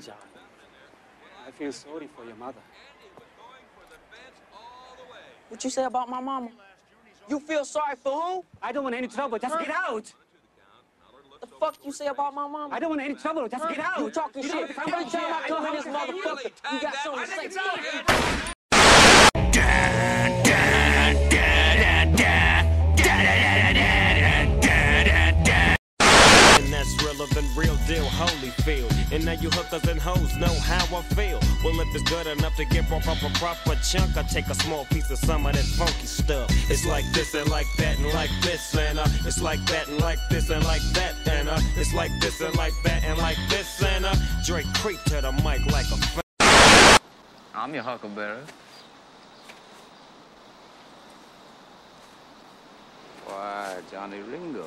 Johnny. I feel sorry for your mother. What you say about my mama? You feel sorry for who? I don't want any trouble. Just get out. The fuck you say about my mama? I don't want any trouble. Just get out. You talking You shit. know, Every time I come in this motherfucker, you got something to say. That's realer than real deal, Holyfield. And now you hookers and hoes know how I feel. Well, if it's good enough to give up a proper chunk, I take a small piece of some of that funky stuff. It's like this and like that and like this and uh, it's like that and like this and like that and uh, it's like this and like that and like this and uh, Dre creep to the mic like a. Fa- I'm your huckleberry. Why, Johnny Ringo.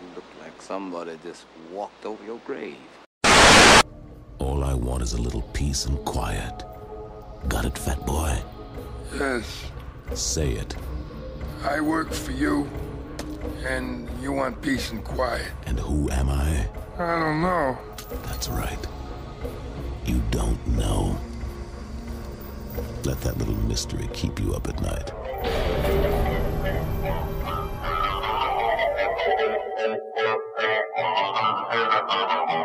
You look like somebody just walked over your grave. All I want is a little peace and quiet. Got it, fat boy? Yes, Say it. I work for you, and you want peace and quiet. And who am I? I don't know. That's right. You don't know. Let that little mystery keep you up at night. Thank you.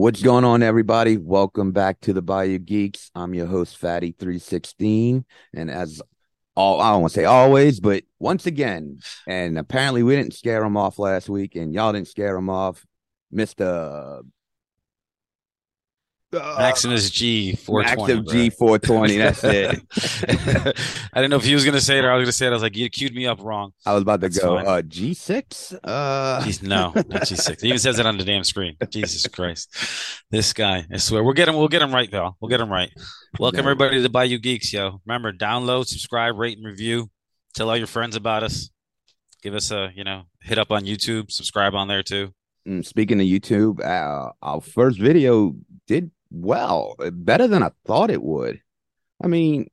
What's going on, everybody? Welcome back to the Bayou Geeks. I'm your host, Phatty316. And as all, I don't want to say always, but once again, and apparently we didn't scare him off last week, and y'all didn't scare him off, Mr. Maximus G four twenty. Maxim G420. That's it. I didn't know if he was gonna say it or I was gonna say it. I was like, you queued me up wrong. I was about to That's go, uh, G6? Uh, He's no, not G six. He even says it on the damn screen. Jesus Christ, this guy! I swear, we'll get him. We'll get him right, though. We'll get him right. Welcome No. everybody to Bayou Geeks, yo. Remember, download, subscribe, rate, and review. Tell all your friends about us. Give us a, you know, hit up on YouTube. Subscribe on there too. Mm, Speaking of YouTube, uh, our first video did well, better than I thought it would. I mean,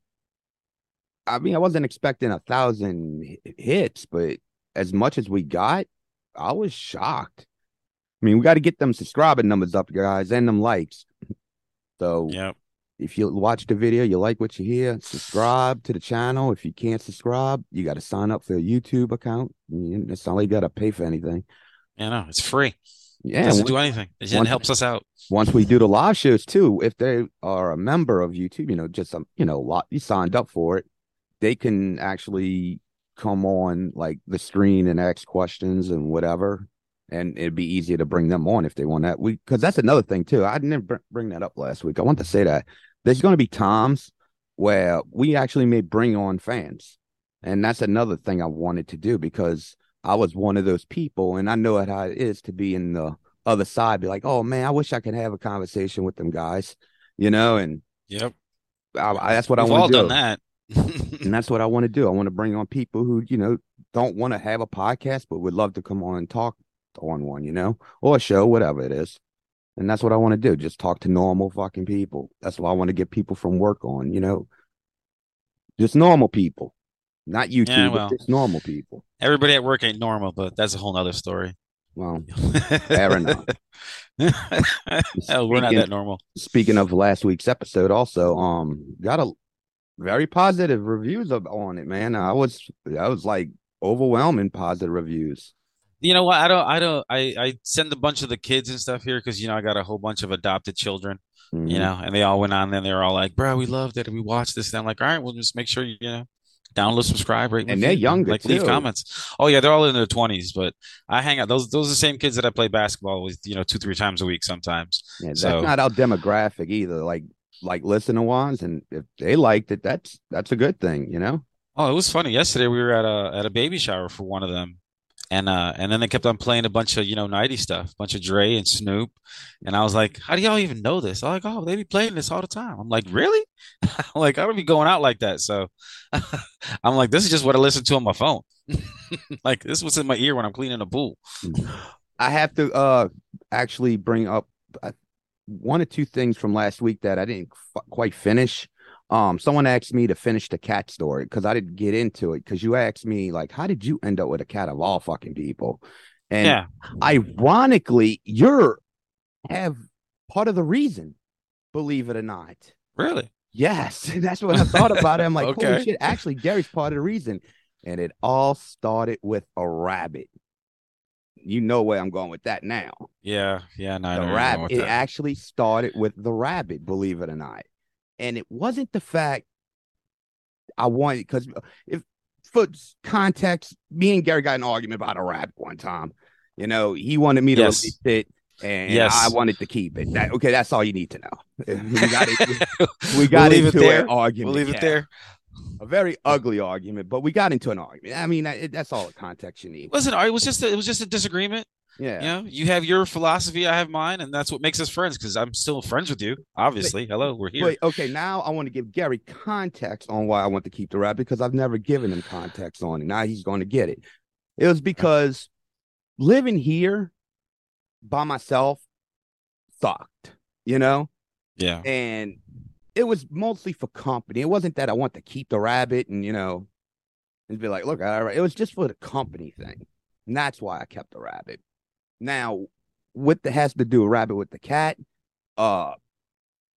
I mean, I wasn't expecting a thousand hits, but as much as we got, I was shocked. I mean, we got to get them subscribing numbers up, guys, and them likes. So Yep. if you watch the video, you like what you hear, subscribe to the channel. If you can't subscribe, you got to sign up for a YouTube account. It's not like you got to pay for anything. You know, it's free. Yeah, Doesn't once- do anything. It once- helps us out. once we do the live shows too, if they are a member of YouTube, you know, just um, you know, lot you signed up for it, they can actually come on like the screen and ask questions and whatever, and it'd be easier to bring them on if they want that. We because that's another thing too. I didn't br- bring that up last week. I want to say that there's going to be times where we actually may bring on fans, and that's another thing I wanted to do because I was one of those people, and I know how it is to be in the other side, be like, oh man, I wish I could have a conversation with them guys, you know, and Yep. I, I, that's what We've I want all to do. done that. And that's what I want to do. I want to bring on people who, you know, don't want to have a podcast, but would love to come on and talk on one, you know, or a show, whatever it is. And that's what I want to do. Just talk to normal fucking people. That's why I want to get people from work on, you know, just normal people, not YouTube, Yeah, but well. just normal people. Everybody at work ain't normal, but that's a whole nother story. Well, Fair enough. Hell, we're not that normal. speaking of last week's episode also um got a very positive reviews of, on it man i was i was like overwhelming positive reviews You know what? I don't. I don't. I I send a bunch of the kids and stuff here because you know I got a whole bunch of adopted children. Mhm. You know, and they all went on there. They were all like, "Bro, we loved it. We watched this." And I'm like, "All right, we'll just make sure you you know." Download, subscribe, rate, And they're younger, Like, leave comments. Oh yeah, they're all in their twenties, but I hang out. Those those are the same kids that I play basketball with. You know, two three times a week sometimes. yeah, that's So- not our demographic either like like listener ones and if they liked it that's that's a good thing you know Oh, it was funny. Yesterday we were at a at a baby shower for one of them, and uh and then they kept on playing a bunch of you know 90s stuff, a bunch of Dre and Snoop, and I was like, how do y'all even know this? I'm like, oh, they be playing this all the time. I'm like, really? I'm like, I don't be going out like that. So I'm like, this is just what I listen to on my phone. like this was in my ear when I'm cleaning the pool. I have to uh actually bring up uh, one or two things from last week that I didn't f- quite finish. Um, someone asked me to finish the cat story because I didn't get into it because you asked me like, how did you end up with a cat of all fucking people? And Yeah. ironically, you're have part of the reason, believe it or not. Really? Yes, that's what I thought about it. I'm like, Okay. holy shit, actually, Gary's part of the reason. And it all started with a rabbit. You know where I'm going with that now. Yeah, yeah, no, The know where you're going rabbit. It actually started with the rabbit, believe it or not. And it wasn't the fact I wanted because uh, if for context, me and Gary got an argument about a rap one time. You know, he wanted me to Yes. release it, and Yes. I wanted to keep it. That, okay, that's all you need to know. We got it. We We'll got it into there. an argument. We'll leave it yeah. there. A very ugly argument, but we got into an argument. I mean, that, that's all the context you need. It wasn't it was just a, it was just a disagreement. Yeah. You know, you have your philosophy, I have mine, and that's what makes us friends because I'm still friends with you. Obviously, hello, we're here. Wait, okay, now I want to give Gary context on why I want to keep the rabbit because I've never given him context on it. Now he's going to get it. It was because living here by myself sucked, you know? Yeah. And it was mostly for company. It wasn't that I want to keep the rabbit and, you know, and be like, look, all right. It was just for the company thing. And that's why I kept the rabbit. Now, what the has to do rabbit with the cat, uh,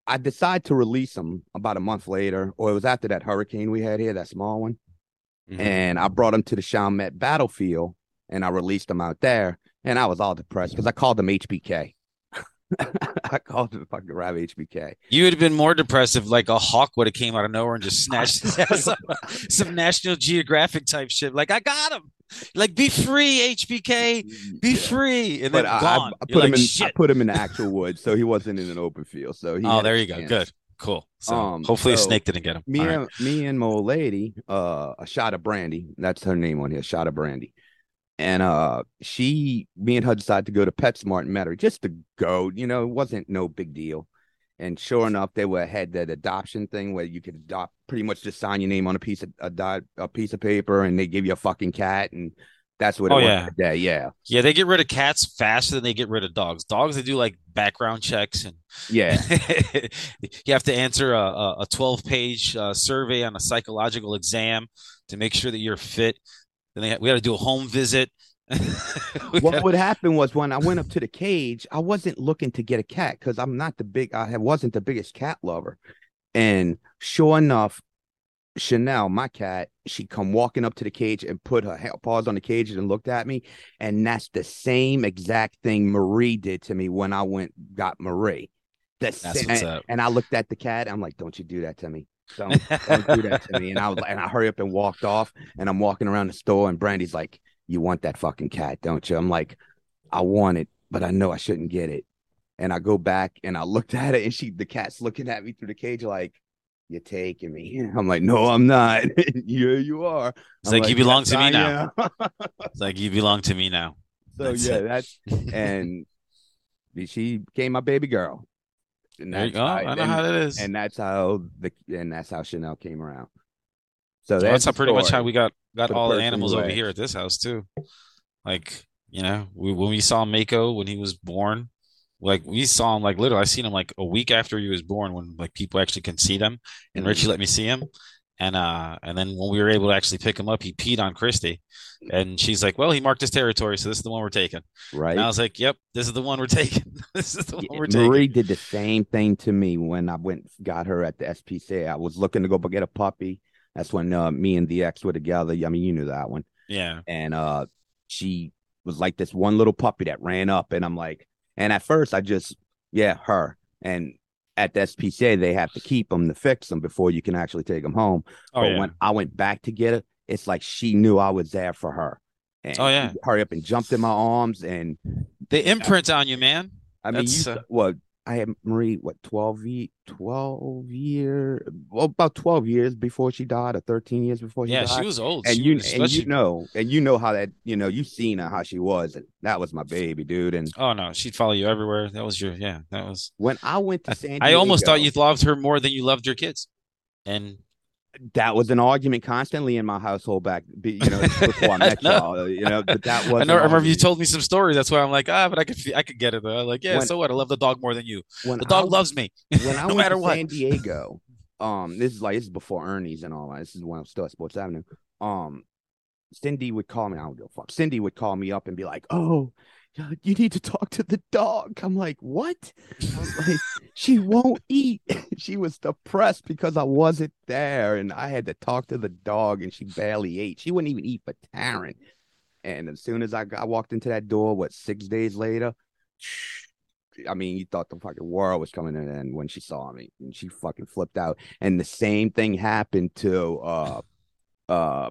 I decided to release him about a month later, or it was after that hurricane we had here, that small one. Mhm. And I brought him to the Chalmette battlefield and I released him out there. And I was all depressed because I called him HBK. I called him fucking rabbit HBK. You would have been more depressed if like a hawk would have came out of nowhere and just snatched his ass up. some National Geographic type shit. Like I got him. Like be free, HBK. Be Yeah. free, and But then I, I, gone. I You're put him like, in. I put him in the actual woods, so he wasn't in an open field. So he. oh, there you go. chance. Good, cool. So Um, hopefully a snake didn't get him. Me All right. and me and my old lady, uh, a shot of brandy. That's her name on here, shot of brandy. And uh, she, me and her decided to go to PetSmart and met her just to go. You know, it wasn't no big deal. And sure enough, they were had that adoption thing where you could adopt, pretty much just sign your name on a piece of a, a piece of paper, and they give you a fucking cat, and that's what it Oh, was yeah. today. Yeah, Yeah, they get rid of cats faster than they get rid of dogs. Dogs, they do like background checks and yeah. you have to answer a, a, 12 page uh, survey on a psychological exam to make sure that you're fit. Then they, we got to do a home visit. What would happen was when I went up to the cage, I wasn't looking to get a cat because I'm not the big, I wasn't the biggest cat lover. And sure enough, Chanel, my cat, she come walking up to the cage and put her paws on the cage and looked at me. And that's the same exact thing Marie did to me when I went got Marie. The That's sa- what's and, up. and I looked at the cat. I'm like, don't you do that to me. Don't, don't do that to me. And I was like, and I hurry up and walked off. And I'm walking around the store, and Brandy's like, You want that fucking cat, don't you? I'm like, I want it, but I know I shouldn't get it. And I go back and I looked at it, and she the cat's looking at me through the cage, like, You're taking me. I'm like, No, I'm not. yeah, you are. It's I'm like, you belong to me now. It's like you belong to me now. so That's yeah, it. that's and she became my baby girl. And There you that's go. how- I know and- how that is. and that's how the and that's how Chanel came around. So Well, that's that's how pretty much how we got got all the animals over here at this house too. Like you know, we when we saw Mako when he was born, like we saw him like literally. I seen him like a week after he was born when like people actually can see them, and. Richie let me see him. And uh, and then when we were able to actually pick him up, he peed on Christy, and she's like, "Well, he marked his territory, so this is the one we're taking." right. And I was like, "Yep, this is the one we're taking. this is the one we're taking." Marie did the same thing to me when I went got her at the SPCA. I was looking to go get a puppy. That's when uh, me and the ex were together. I mean, you knew that one. Yeah, And uh, she was like this one little puppy that ran up, and I'm like, and at first I just, yeah, her. And at the SPCA, they have to keep them to fix them before you can actually take them home. oh but yeah, when I went back to get her, it's like she knew I was there for her. And Oh, yeah. hurry up and jumped in my arms, and the imprint on you, man. I mean, you, That's, saw- uh, well, I had Marie what 12 ye- 12 year well about 12 years before she died or 13 years before she Yeah, died. she was old. and She you was- and you know and you know how that you know you seen her how she was and that was my baby dude and Oh no, she'd follow you everywhere. That was your yeah. That was. when I went to San I almost thought you loved her more than you loved your kids, and that was an argument constantly in my household back you know before I met y'all you know but that was I know. I remember you told me some stories. That's why I'm like, ah, but I could I could get it though. Like, yeah, When- so what? I love the dog more than you. when The dog I- loves me, when I no went matter to what. San Diego, um, this is like this is before Ernie's and all that. This is when I was still at Sports Avenue. Um, Cindy would call me. I don't give a fuck. Cindy would call me up and be like, "Oh, you need to talk to the dog." I'm like, "What?" I was like, "She won't eat. she was depressed because I wasn't there, and I had to talk to the dog, and she barely ate. She wouldn't even eat for Taryn." And as soon as I got, I walked into that door, what six days later, I mean, you thought the fucking world was coming in and when she saw me and she fucking flipped out. And the same thing happened to uh uh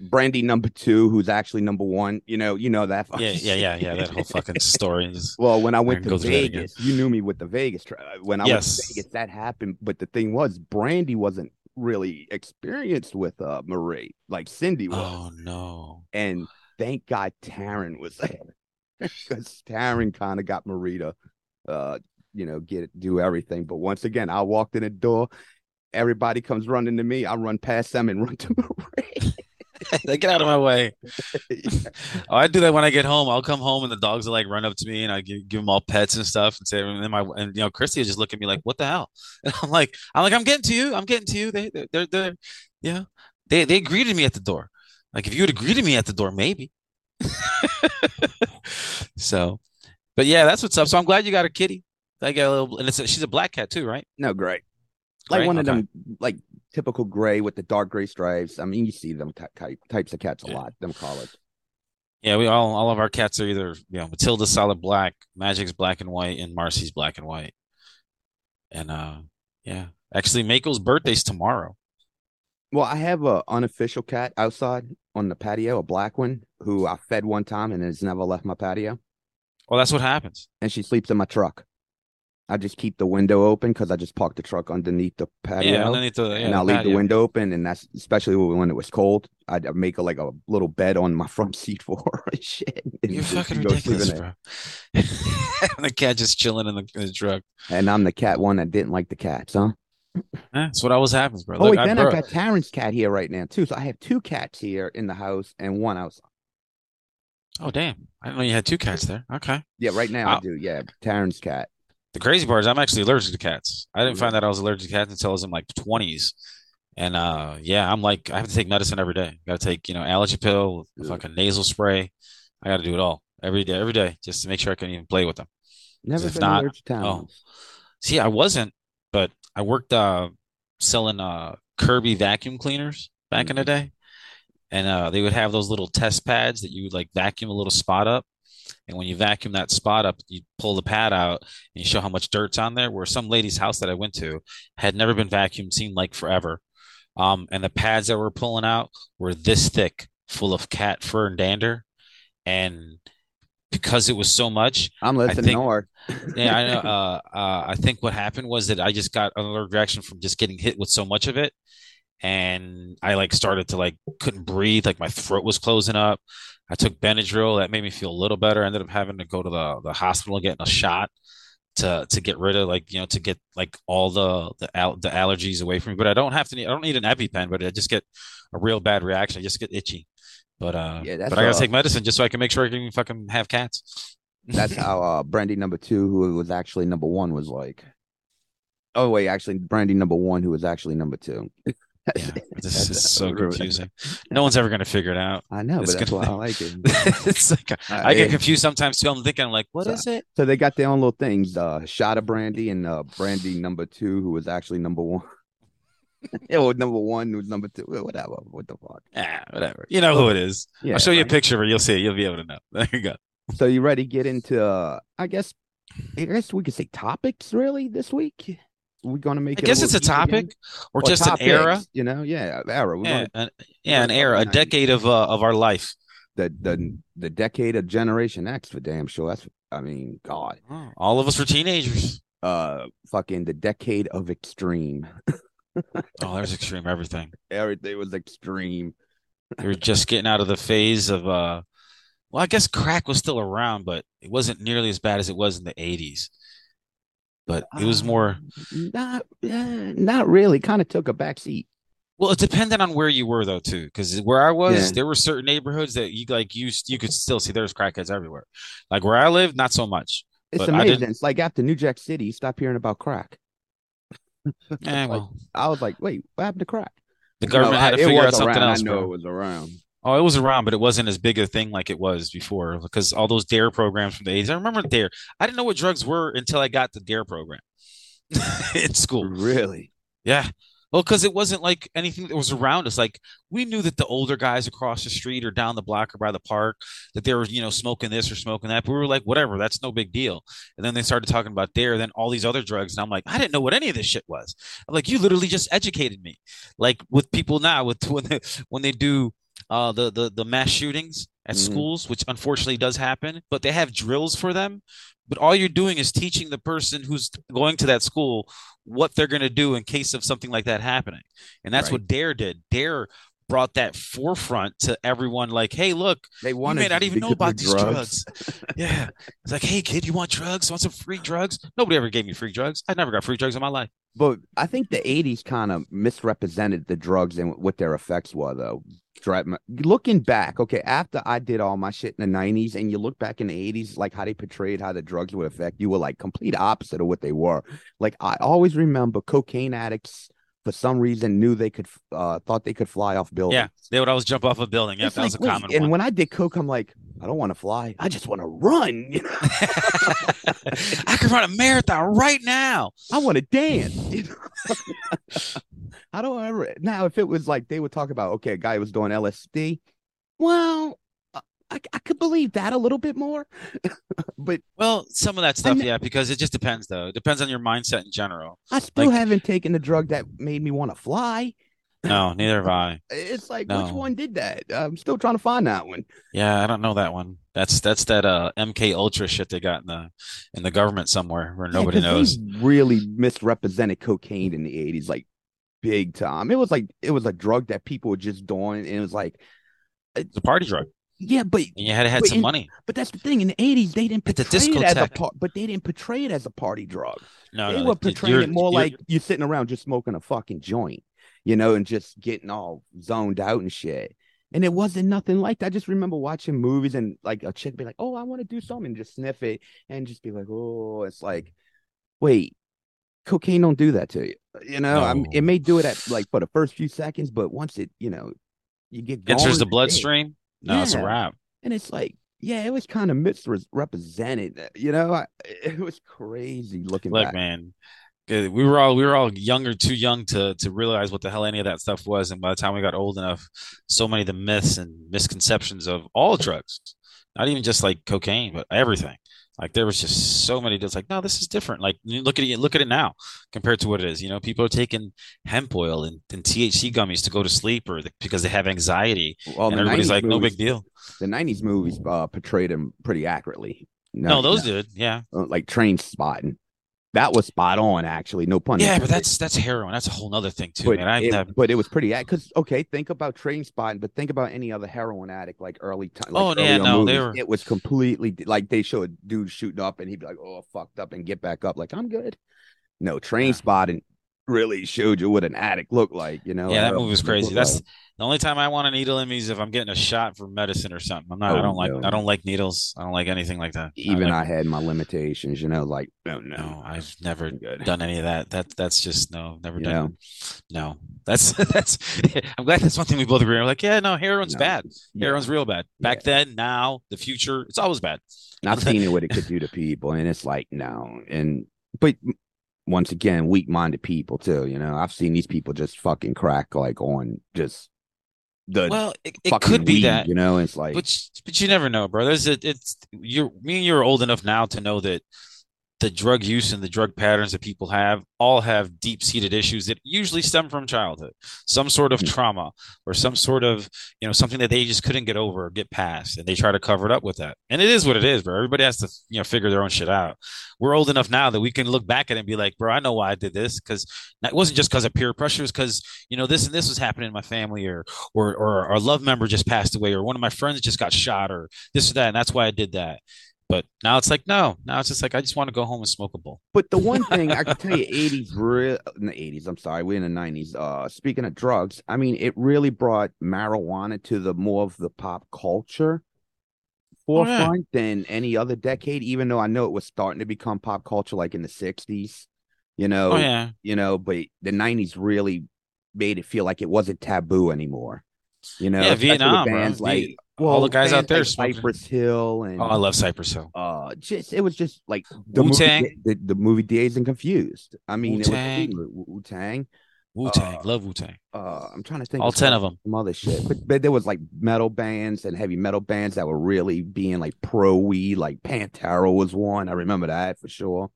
Brandy number two, who's actually number one. You know, you know that. Yeah, yeah, yeah, yeah. That whole fucking story. is- Well, when I went to go through that again. Vegas, you knew me with the Vegas. Tra- when I Yes. went to Vegas, that happened. But the thing was, Brandy wasn't really experienced with uh Marie like Cindy was. Oh no. And thank God Taryn was there because Taryn kind of got Marie to, uh, you know, get do everything. But once again, I walked in the door. Everybody comes running to me. I run past them and run to Marie. They get out of my way. Oh, I do that when I get home. I'll come home and the dogs will like run up to me and I give, give them all pets and stuff and say, and then my and you know, Christy will just look at me like, "What the hell?" And I'm like, "I'm like, I'm getting to you. I'm getting to you." They, they're, they're, they're yeah. They, they greeted me at the door. Like if you would have greeted me at the door, maybe. so, but yeah, that's what's up. So I'm glad you got a kitty. I got a little, and it's a, she's a black cat too, right? no, great. Like Gray? one of them, like typical gray with the dark gray stripes. I mean, you see them ty- type types of cats a Yeah. lot. Them colors. Yeah, we all all of our cats are either you know Matilda's solid black, Magic's black and white, and Marcy's black and white. And uh yeah. Actually Mako's birthday's tomorrow. Well, I have a unofficial cat outside on the patio, a black one who I fed one time and has never left my patio. Well, that's what happens. And she sleeps in my truck. I just keep the window open because I just park the truck underneath the patio. Yeah, underneath the yeah, and I'll leave the window open, and that's especially when it was cold. I'd make a, like a little bed on my front seat for her and shit. and You're fucking go sleep in ridiculous, bro. the cat just chilling in the, in the truck. And I'm the cat one that didn't like the cats, huh? That's what always happens, bro. Oh, Look, wait, I, then bro, I got Taryn's cat here right now too. So I have two cats here in the house and one outside. oh damn. I didn't know you had two cats there. Okay. Yeah, right now I Wow. do. Yeah, Taryn's cat. The crazy part is I'm actually allergic to cats. I didn't find that I was allergic to cats until I was in like 20s. And uh yeah, I'm like I have to take medicine every day. Got to take, you know, allergy pill, Ugh. fucking nasal spray. I got to do it all every day, every day just to make sure I can even play with them. Never if not- allergic to oh. See, I wasn't, but I worked uh selling uh Kirby vacuum cleaners back in the day. And uh they would have those little test pads that you would like vacuum a little spot up. And when you vacuum that spot up, you pull the pad out and you show how much dirt's on there. Where some lady's house that I went to had never been vacuumed, seemed like forever. Um, and the pads that we're pulling out were this thick, full of cat fur and dander. And because it was so much, I'm listening. think- yeah, I know. Uh, uh, I think what happened was that I just got an allergic reaction from just getting hit with so much of it, and I like started to like couldn't breathe, like my throat was closing up. I took Benadryl, that made me feel a little better. I ended up having to go to the the hospital getting a shot to to get rid of like you know to get like all the the al- the allergies away from me. But I don't have to need I don't need an EpiPen, but I just get a real bad reaction. I just get itchy. But uh, Yeah, but I gotta uh, take medicine just so I can make sure I can fucking have cats. That's how uh Brandy number two, who was actually number one, was like. Oh wait, actually Brandy number one, who was actually number two. Yeah, this is so confusing. No one's ever gonna figure it out. I know, It's but that's gonna- I like it. it's like Uh, I get confused sometimes too. I'm thinking, like, what So- is it? So they got their own little things. Uh, shot of brandy and uh, brandy number two, who was actually number one. yeah, well, number one who was number two. Whatever. What the fuck? Ah, whatever. You know who it is. Yeah. I'll show you a picture of her. You'll see it. You'll be able to know. There you go. So you ready to get into? Uh, I guess. I guess we could say topics. Really, this week. We're gonna make. I guess it's a topic or just an era. You know, yeah, era. We're Yeah, gonna, an, yeah, an era, a decade of uh, of our life. the the the decade of Generation X for damn sure. That's I mean, God, Oh, all of us were teenagers. uh, fucking the decade of extreme. Oh, there's extreme everything. Everything was extreme. We were just getting out of the phase of uh well, I guess crack was still around, but it wasn't nearly as bad as it was in the 80s. But it was more Not, uh, not really. Kind of took a back seat. well, it depended on where you were though too, because where I was, Yeah. there were certain neighborhoods that you like you you could still see there's crackheads everywhere. Like where I live, not so much. It's amazing. It's like after New Jack City, you stop hearing about crack. Eh, well, I was like, wait, what happened to crack? the government No, had to figure out something around. else, I know bro. it was around. Oh, it was around, but it wasn't as big a thing like it was before because all those DARE programs from the 80s. I remember DARE. I didn't know what drugs were until I got the DARE program in school. Really? Yeah. Well, because it wasn't like anything that was around us. Like we knew that the older guys across the street or down the block or by the park that they were, you know, smoking this or smoking that. But we were like, whatever, that's no big deal. And then they started talking about DARE, then all these other drugs, and I'm like, I didn't know what any of this shit was. I'm like, you literally just educated me. Like with people now, with when they when they do uh the the the mass shootings at Mhm. schools, which unfortunately does happen, but they have drills for them. But all you're doing is teaching the person who's going to that school what they're going to do in case of something like that happening. And that's Right. what Dare did. Dare brought that forefront to everyone like, hey, look, They you wanted may not even know about these drugs. yeah. It's like, hey, kid, you want drugs? Want some free drugs? Nobody ever gave me free drugs. I never got free drugs in my life. But I think the '80s kind of misrepresented the drugs and what their effects were, though. Looking back, okay, after I did all my shit in the '90s, and you look back in the '80s, like how they portrayed how the drugs would affect you, were like complete opposite of what they were. Like I always remember cocaine addicts for some reason knew they could, uh, thought they could fly off buildings. Yeah. They would always jump off a building. Yeah, It's that was a wait, common and one. when I did coke, I'm like, I don't want to fly. I just want to run. You know? I could run a marathon right now. I want to dance. you know? I don't ever now. If it was like they would talk about, okay, a guy was doing LSD. Well, I, I could believe that a little bit more, but Well, some of that stuff, ne- yeah, because it just depends, though. It depends on your mindset in general. I still Like- haven't taken the drug that made me want to fly. No, neither have I. It's like which one did that? I'm still trying to find that one. Yeah, I don't know that one. That's that's that uh MK Ultra shit they got in the in the government somewhere where Yeah, nobody knows. Really misrepresented cocaine in the 80s, like big time. It was like it was a drug that people were just doing, and it was like, It's a party drug, yeah, but and you had to had But some in- money. But that's the thing. In the eighties, they didn't portray it as a part, but they didn't portray it as a party drug. No, they no, were portraying it more you're- like you're sitting around just smoking a fucking joint, you know, and just getting all zoned out and shit. And it wasn't nothing like that. I just remember watching movies and like a chick be like, "Oh, I want to do something," and just sniff it and just be like, "Oh," it's like, wait, cocaine don't do that to you, you know. I'm, No. it may do it at like for the first few seconds, but once it, you know, you get enters the bloodstream. No, it's a wrap. And it's like, yeah, it was kind of misrepresented. uh, You know, I, it was crazy looking Look, back. man, we were all we were all younger, too young to to realize what the hell any of that stuff was. And by the time we got old enough, so many of the myths and misconceptions of all drugs, not even just like cocaine, but everything. Like there was just so many just like, no, this is different. Like look at it, look at it now compared to what it is. You know, people are taking hemp oil and, and THC gummies to go to sleep or the, because they have anxiety. Well, and everybody's 90s like, no big deal. The '90s movies uh, portrayed him pretty accurately. No, those did. Yeah. uh, like Trainspotting. That was spot on, actually. No pun. Yeah, but that's that's heroin. That's a whole other thing too, but man. It, never but it was pretty because okay, think about Trainspotting, but think about any other heroin addict like early time. Like Oh, yeah, no, they were- It was completely like they show a dude shooting up and he'd be like, "Oh, fucked up," and get back up like I'm good. No, train Yeah. spotting really showed you what an addict looked like. You know, Yeah, that movie was crazy. That's like. the only time I want a needle in me is if I'm getting a shot for medicine or something. I'm not. I Oh, don't like. I don't like needles. I don't like anything like that. even like, I had my limitations. You know, like oh, no, no, no, I've never good. done any of that. That that's just no, never You done. No, that's that's. I'm glad that's one thing we both agree. on. We're like, yeah, no, heroin's No, bad. yeah. Heroin's real bad. Back then, now, the future, it's always bad. And I've seen it what it could do to people, and it's like no, and but once again, weak-minded people too. You know, I've seen these people just fucking crack like on just the Well, it, it could be weed, that. You know, it's like but but you never know, bro. There's a, it's you're Me and you are old enough now to know that the drug use and the drug patterns that people have all have deep seated issues that usually stem from childhood, some sort of mm. trauma or some sort of, you know, something that they just couldn't get over or get past. And they try to cover it up with that. And it is what it is, bro. Everybody has to, you know, figure their own shit out. We're old enough now that we can look back at it and be like, bro, I know why I did this. Cause it wasn't just because of peer pressure. It was because, you know, this and this was happening in my family or, or, or our love member just passed away or one of my friends just got shot or this or that. And that's why I did that. But now it's like no. Now it's just like I just want to go home and smoke a bowl. But the one thing I can tell you, eighties, real in the eighties. I'm sorry, we're in the nineties. Uh, speaking of drugs, I mean, it really brought marijuana to the more of the pop culture forefront than any other decade. Even though I know it was starting to become pop culture, like in the '60s, you know, Oh yeah. you know, but the '90s really made it feel like it wasn't taboo anymore. You know, Yeah, Vietnam, bands Vi- like all the guys out there like. Cypress Hill and Oh, I love Cypress Hill. uh just it was just like the Wu-Tang. movie, the, the movie Dazed and Confused. I mean, Wu-Tang. it was Wu Tang. Wu Tang, Uh, love Wu Tang. Uh, I'm trying to think All of 10 of them, some other shit, but, but there was like metal bands and heavy metal bands that were really being like pro weed. Like Pantera was one. I remember that for sure.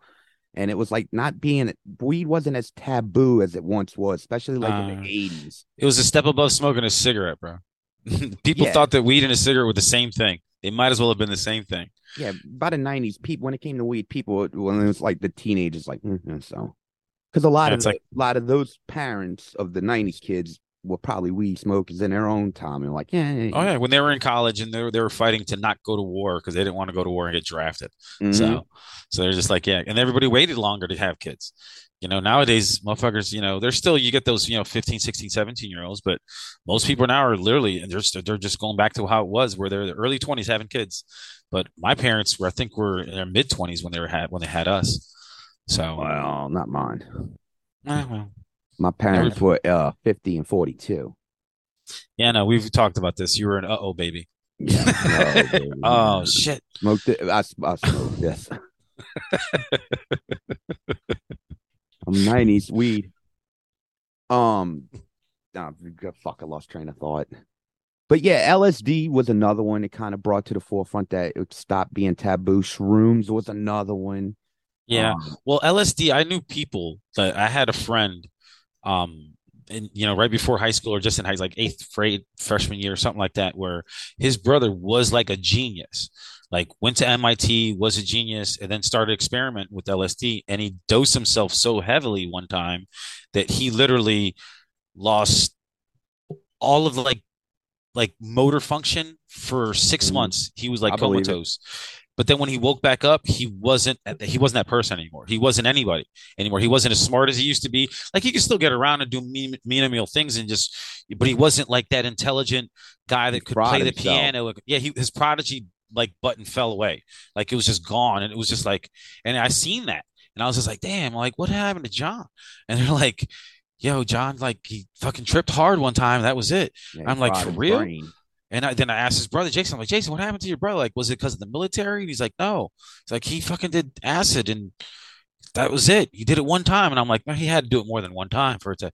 And it was like not being weed wasn't as taboo as it once was, especially like in Uh, the 80s. It was a step above smoking a cigarette, bro. People Yeah. thought that weed and a cigarette were the same thing. They might as well have been the same thing. Yeah, by the nineties, people when it came to weed, people when it was like the teenagers, like mm so, because a lot Yeah, of like- a lot of those parents of the nineties kids were probably weed smokers in their own time, and like, yeah, yeah, Oh yeah, when they were in college and they were, they were fighting to not go to war because they didn't want to go to war and get drafted. mhm. So, so they're just like, yeah, and everybody waited longer to have kids. You know, nowadays, motherfuckers, you know, they're still, you get those, you know, 15, 16, 17 year olds, but most people now are literally, and they're, just- they're just going back to how it was where they're the early 20s having kids. But my parents were, I think, were in their mid 20s when they were had, when they had us. So, well, not mine. eh, well, My parents were uh fifty and forty two. yeah, no, we've talked about this. You were an uh oh baby. Yeah. no, baby. Oh, shit. Smoked it. I, I smoked this. Nineties weed. Um, nah, fuck, I lost train of thought. But yeah, LSD was another one It kind of brought to the forefront that it stopped being taboo. Shrooms was another one. Yeah. Um, Well, LSD, I knew people that I had a friend, um, and you know, right before high school or just in high, like eighth grade, freshman year, or something like that, where his brother was like a genius, like went to MIT, was a genius, and then started experiment with LSD, and he dosed himself so heavily one time that he literally lost all of like like motor function for six Mhm. months. He was like I comatose. But then when he woke back up, he wasn't he wasn't that person anymore. He wasn't anybody anymore. He wasn't as smart as he used to be. Like he could still get around and do mean meal things and just, but he wasn't like that intelligent guy that He could play the himself. piano. Yeah, he his prodigy like button fell away. Like it was just gone, and it was just like, and I seen that, and I was just like, damn, like what happened to John? And they're like, yo, John, like he fucking tripped hard one time. That was it. yeah, I'm like, for real? brain. And I, then I asked his brother Jason, I'm like, Jason, what happened to your brother? Like, was it because of the military? And he's like, no. It's like he fucking did acid and that was it. He did it one time. And I'm like, man, he had to do it more than one time for it to. And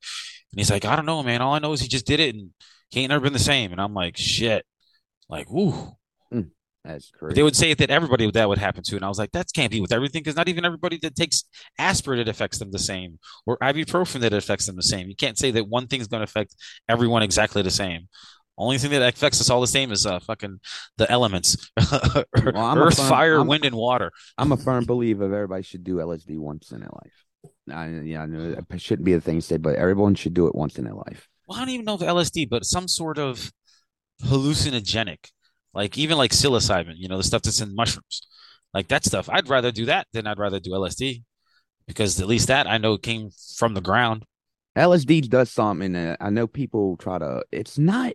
he's like, I don't know, man. All I know is he just did it and he ain't never been the same. And I'm like, shit. Like, ooh. That's crazy. they would say that everybody that would happen to. And I was like, that can't be with everything because not even everybody that takes aspirin it affects them the same or ibuprofen that affects them the same. You can't say that one thing's going to affect everyone exactly the same. Only thing that affects us all the same is uh fucking the elements, I'm earth, firm- fire, I'm- wind, and water. I'm a firm believer of everybody should do LSD once in their life. I, yeah, I know it shouldn't be a thing said, but everyone should do it once in their life. Well, I don't even know if LSD, but some sort of hallucinogenic, like even like psilocybin, you know, the stuff that's in mushrooms, like that stuff. I'd rather do that than I'd rather do LSD because at least that I know came from the ground. LSD does something that I know people try to. It's not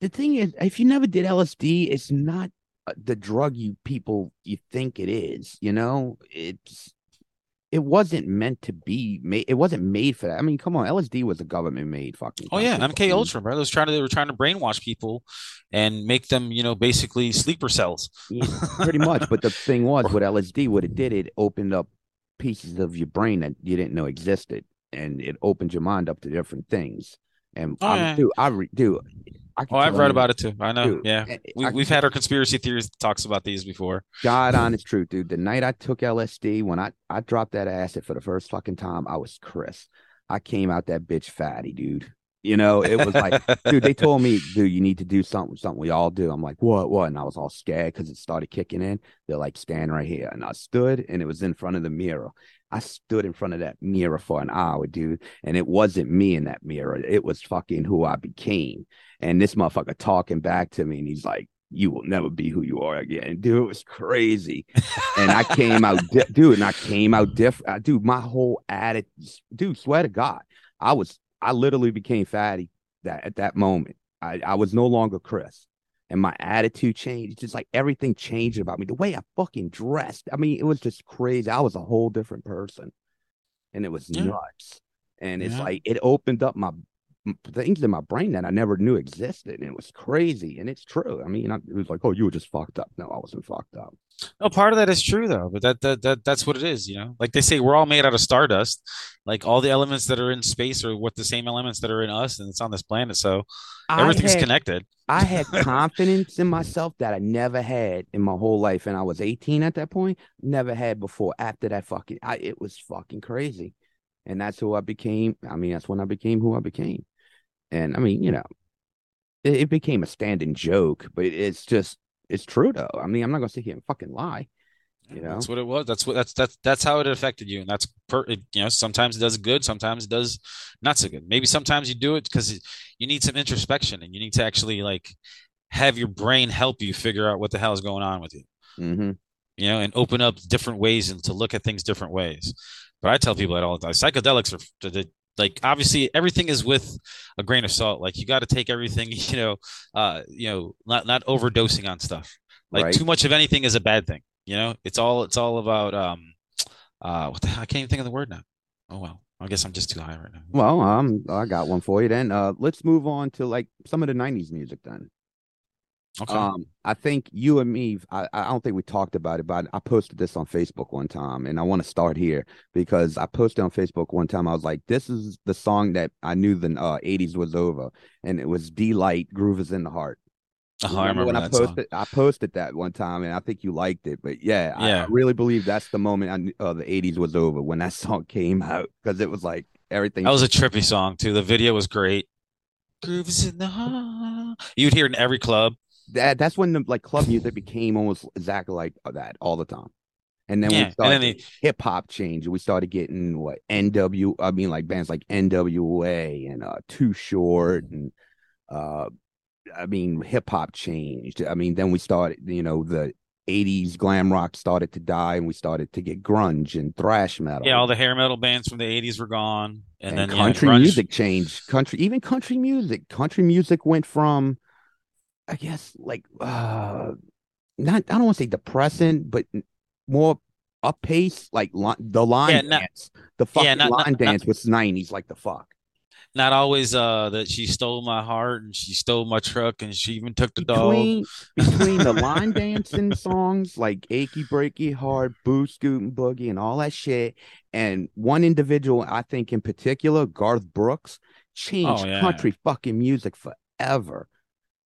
the thing is if you never did LSD, it's not uh, the drug you people you think it is. You know, it's it wasn't meant to be made. It wasn't made for that. I mean, come on, LSD was a government made fucking. Oh yeah, fucking- MK Ultra, bro. They was trying to they were trying to brainwash people and make them, you know, basically sleeper cells. Yeah, pretty much. But the thing was, with LSD, what it did, it opened up pieces of your brain that you didn't know existed, and it opened your mind up to different things. And Oh, I'm, yeah. dude, I re, dude, I Oh, I've read you, about it too. I know. Dude, yeah, we, we've had our conspiracy theories talks about these before. God honest truth, dude. The night I took LSD, when I I dropped that acid for the first fucking time, I was Chris. I came out that bitch fatty, dude. You know, it was like, dude, they told me, dude, you need to do something, something we all do. I'm like, what, what? And I was all scared because it started kicking in. They're like, stand right here. And I stood and it was in front of the mirror. I stood in front of that mirror for an hour, dude. And it wasn't me in that mirror. It was fucking who I became. And this motherfucker talking back to me. And he's like, you will never be who you are again. Dude, it was crazy. and I came out, di- dude, and I came out different. Dude, my whole attitude, dude, swear to God, I was, I literally became fatty that at that moment. I, I was no longer Chris. And my attitude changed. It's just like everything changed about me. The way I fucking dressed. I mean, it was just crazy. I was a whole different person. And it was Yeah. nuts. And it's Yeah. like it opened up my things in my brain that I never knew existed. And it was crazy. And it's true. I mean, I, it was like, oh, you were just fucked up. No, I wasn't fucked up. No, part of that is true though, but that, that that that's what it is, you know. Like they say, we're all made out of stardust. Like all the elements that are in space are what the same elements that are in us, and it's on this planet. So everything's I had, connected. I had confidence in myself that I never had in my whole life. And I was 18 at that point, never had before. After that fucking, I, it was fucking crazy. And that's who I became. I mean, that's when I became who I became. And I mean, you know, it, it became a standing joke, but it's just, it's true though. I mean, I'm not going to sit here and fucking lie. You know, That's what it was. That's what that's that's that's how it affected you, and that's per. It, you know, sometimes it does good, sometimes it does not so good. Maybe sometimes you do it because you need some introspection, and you need to actually like have your brain help you figure out what the hell is going on with you. hmm You know, and open up different ways and to look at things different ways. But I tell people that all the time. Psychedelics are the, like obviously everything is with a grain of salt. Like you got to take everything. You know, uh, you know, not not overdosing on stuff. Like Right. too much of anything is a bad thing. You know, it's all it's all about um, uh, what the hell? I can't even think of the word now. Oh well, I guess I'm just too high right now. well, um, I got one for you then. Uh, let's move on to like some of the 90s music then. Okay. Um, I think you and me, I, I don't think we talked about it, but I posted this on Facebook one time, and I want to start here because I posted on Facebook one time. I was like, "This is the song that I knew the uh, '80s was over," and it was "Deee-Lite Groove is in the Heart." oh, I remember when I song. posted. I posted that one time, and I think you liked it. But yeah, I- I, really believe that's the moment I uh, the '80s was over when that song came out because it was like everything. That was a trippy song too. The video was great. Groove is in the heart. You'd hear it in every club. That that's when the like club music became almost exactly like that all the time. And then Yeah, we started they- hip hop change. We started getting what NW. I mean, like bands like NWA and uh Too Short and uh, I mean, hip hop changed. I mean, then we started. You know, the '80s glam rock started to die, and we started to get grunge and thrash metal. Yeah, all the hair metal bands from the '80s were gone, and, and then country grunge- music changed. Country, even country music. Country music went from, I guess, like uh not. I don't want to say depressing, but more up pace, like li- the line Yeah, not- dance. The fucking yeah, not- line not- dance was '90s, like the fuck. Not always uh that she stole my heart and she stole my truck and she even took the dog. Between between the line dancing songs like "Achy Breaky Heart," "Boo Scootin' Boogie," and all that shit, and one individual, I think in particular, Garth Brooks, changed Oh, yeah. country fucking music forever.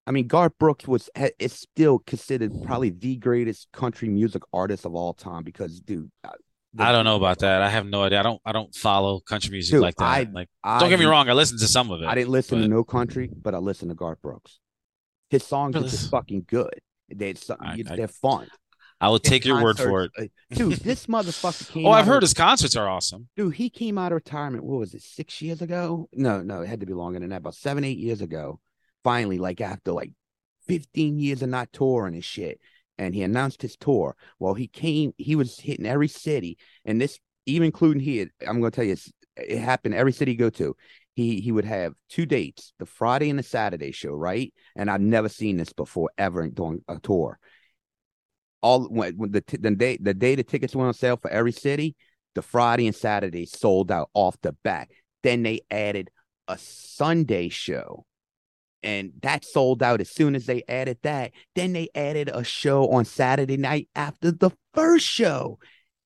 I mean, Garth Brooks was is still considered probably the greatest country music artist of all time because, dude, uh, I don't know about that. I have no idea. I don't. I don't follow country music Dude, like that. I- like, I don't get me wrong. I listened to some of it. I didn't listen to no country, but I listened to Garth Brooks. His songs are just fucking good. They're so- I- I- they're fun. I will His take your word for it. uh, dude. This motherfucker came. Oh, I've heard of- his concerts are awesome. dude. He came out of retirement. What was it? Six years ago? No, no, it had to be longer than that. About seven, eight years ago. Finally, like after like fifteen years of not touring and shit, and he announced his tour. Well, he came. He was hitting every city, and this even including here. I'm gonna tell you, it happened every city he go to. He he would have two dates, the Friday and the Saturday show, right? And I've never seen this before ever during a tour. All when, when the the day the day the tickets went on sale for every city, the Friday and Saturday sold out off the bat. Then they added a Sunday show. And that sold out as soon as they added that. Then they added a show on Saturday night after the first show.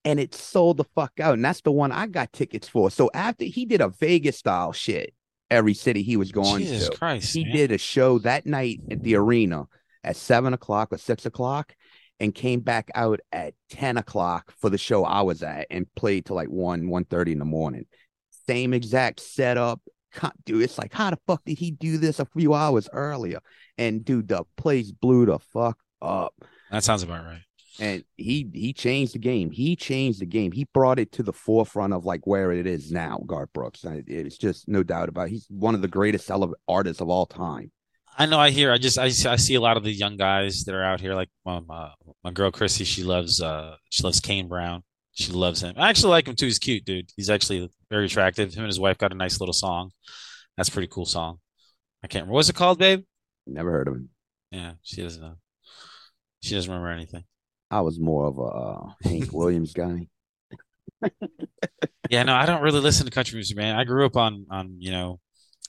And it sold the fuck out. And that's the one I got tickets for. So after he did a Vegas style shit, every city he was going Jesus to. Christ, he man. did a show that night at the arena at seven o'clock or six o'clock, and came back out at ten o'clock for the show I was at, and played till like one one thirty in the morning. Same exact setup. Dude, it's like how the fuck did he do this a few hours earlier? And dude, the place blew the fuck up That sounds about right. and he he changed the game. He changed the game. He brought it to the forefront of like where it is now. Garth Brooks. It's just no doubt about. It. He's one of the greatest artists of all time. I know. I hear. I just. I, see- I see a lot of the young guys that are out here. Like my my, my girl Chrissy. She loves. Uh, she loves Kane Brown. She loves him. I actually like him too. He's cute, dude. He's actually very attractive. Him and his wife got a nice little song. That's a pretty cool song. I can't remember. What's it called, babe? Never heard of him. Yeah, she doesn't know. She doesn't remember anything. I was more of a uh, Hank Williams guy. Yeah, no, I don't really listen to country music, man. I grew up on on you know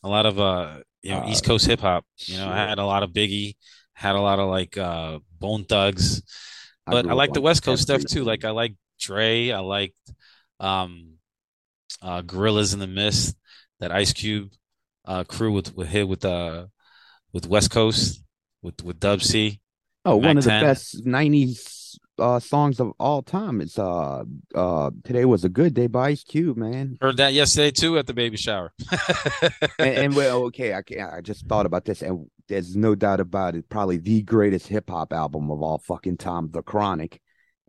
a lot of uh you know Uh, East Coast hip hop. You know, I had a lot of Biggie, had a lot of like uh Bone Thugs, but grew I like the West Coast stuff too. Like I like Dre, I liked um uh Gorillas in the Mist, that Ice Cube uh crew with with hit with uh with West Coast with with Dub C. Oh, one Mac of the best '90s uh, songs of all time. It's uh uh today was a good day by Ice Cube, man. Heard that yesterday too at the baby shower. and, and well, okay, I can't, I just thought about this, and there's no doubt about it. Probably the greatest hip hop album of all fucking time, The Chronic,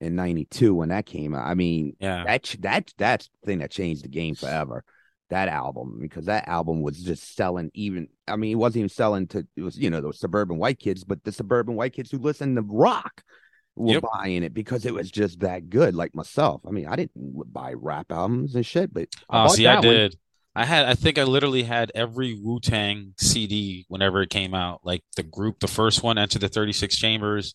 in '92 when that came out. I mean, yeah. that that that's the thing that changed the game forever. That album, because that album was just selling. Even I mean, it wasn't even selling to it was you know those suburban white kids, but the suburban white kids who listen to rock were Yep. buying it because it was just that good. Like myself, I mean, I didn't buy rap albums and shit, but I Oh, see, I that one. did. I had, I think I literally had every Wu Tang CD whenever it came out. Like the group, the first one, Enter the 36 Chambers,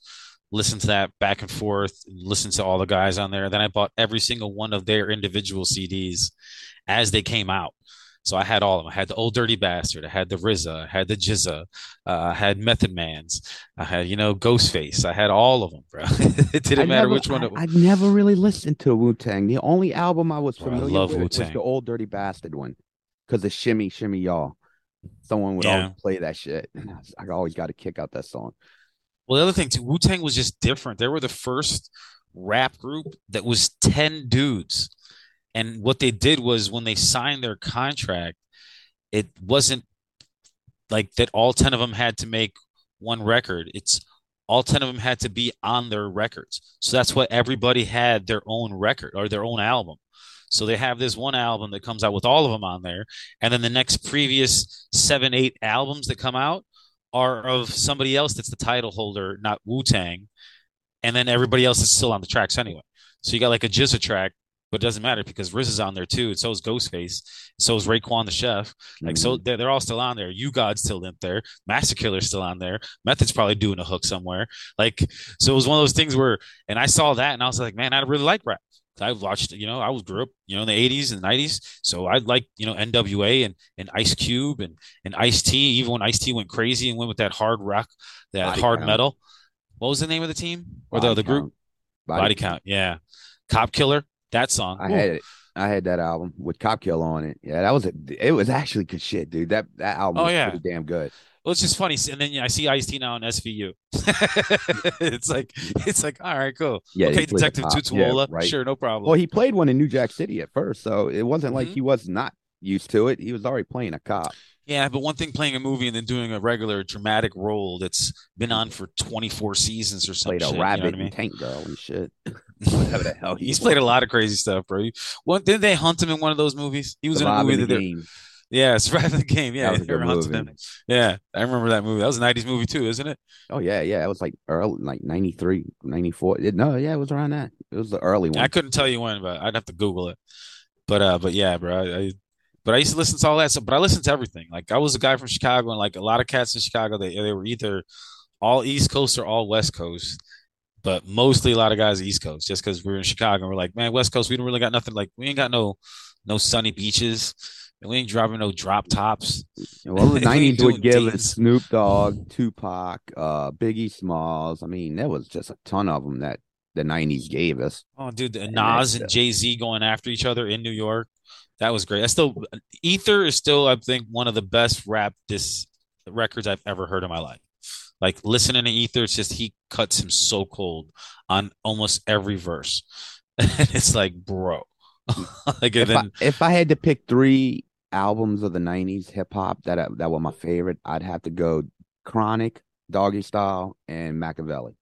listened to that back and forth, listen to all the guys on there. Then I bought every single one of their individual CDs as they came out. So I had all of them. I had the Old Dirty Bastard. I had the RZA. I had the GZA. Uh, I had Method Man's. I had, you know, Ghostface. I had all of them, bro. it didn't I matter never- which one I, it was. I never really listened to Wu Tang. The only album I was Bro, I familiar with was Wu-Tang. the old Dirty Bastard one, because the Shimmy Shimmy Y'all. Someone would Yeah. always play that shit. and I I always got a kick out that song. Well, the other thing too, Wu Tang was just different. They were the first rap group that was 10 dudes. And what they did was when they signed their contract, it wasn't like that all 10 of them had to make one record. It's all 10 of them had to be on their records. So that's what everybody had their own record or their own album. So they have this one album that comes out with all of them on there. And then the next previous seven, eight albums that come out are of somebody else that's the title holder, not Wu Tang. And then everybody else is still on the tracks anyway. So you got like a GZA track, but it doesn't matter because RZA is on there too. And so is Ghostface. So is Raekwon the Chef. Like, Mm-hmm. so they're, they're all still on there. U-God's still in there. Master Killer's still on there. Method's probably doing a hook somewhere. Like, so it was one of those things where, and I saw that and I was like, man, I really like rap. I watched, you know, I was grew up, you know, in the 80s and 90s. So I like, you know, NWA and, and Ice Cube and, and Ice T, even when Ice T went crazy and went with that hard rock, that Body hard Count. metal. What was the name of the team or the, Body the group? Count. Body, Count. Yeah. Cop Killer. That song. I Ooh. had it. I had that album with Cop Kill on it. Yeah, that was a, it. Was actually good shit, dude. That that album Oh, was yeah. pretty damn good. Well, it's just funny. And then I see Ice T now on SVU. it's like, it's like, all right, cool. Yeah, okay, Detective cop. Tutuola. Yeah, right. Sure, no problem. Well, he played one in New Jack City at first, so it wasn't like Mhm. he was not used to it. He was already playing a cop. Yeah, but one thing playing a movie and then doing a regular dramatic role that's been on for 24 seasons or something. Played a shit, you know rabbit I mean? Tank Girl and shit. Whatever the hell he He's was. played a lot of crazy stuff, bro. One didn't they hunt him in one of those movies? He was in a Surviving movie the that they- game. Yeah, surviving the game. Yeah, That was a good movie. Yeah, I remember that movie. That was a 90s movie too, isn't it? Oh yeah, yeah. It was like early, like 93, 94. No, yeah, it was around that. It was the early one. I couldn't tell you when, but I'd have to Google it. But uh, but yeah, bro. I, I but I used to listen to all that stuff. But I listened to everything. Like I was a guy from Chicago, and like a lot of cats in Chicago, they they were either all East Coast or all West Coast. But mostly a lot of guys East Coast, just because we're in Chicago. And we're like, man, West Coast, we don't really got nothing. Like we ain't got no no sunny beaches. And we ain't driving no drop tops. well, the nineties would give us Snoop Dogg, Tupac, uh, Biggie Smalls. I mean, there was just a ton of them that the nineties gave us. Oh, dude, the Nas and Jay Z going after each other in New York. That was great. I still Ether is still, I think, one of the best rap dis records I've ever heard in my life. Like listening to Ether, it's just he cuts him so cold on almost every verse. And it's like, bro. like If I, if I had to pick three albums of the '90s hip hop that I- that were my favorite, I'd have to go Chronic, Doggy Style, and Machiavelli.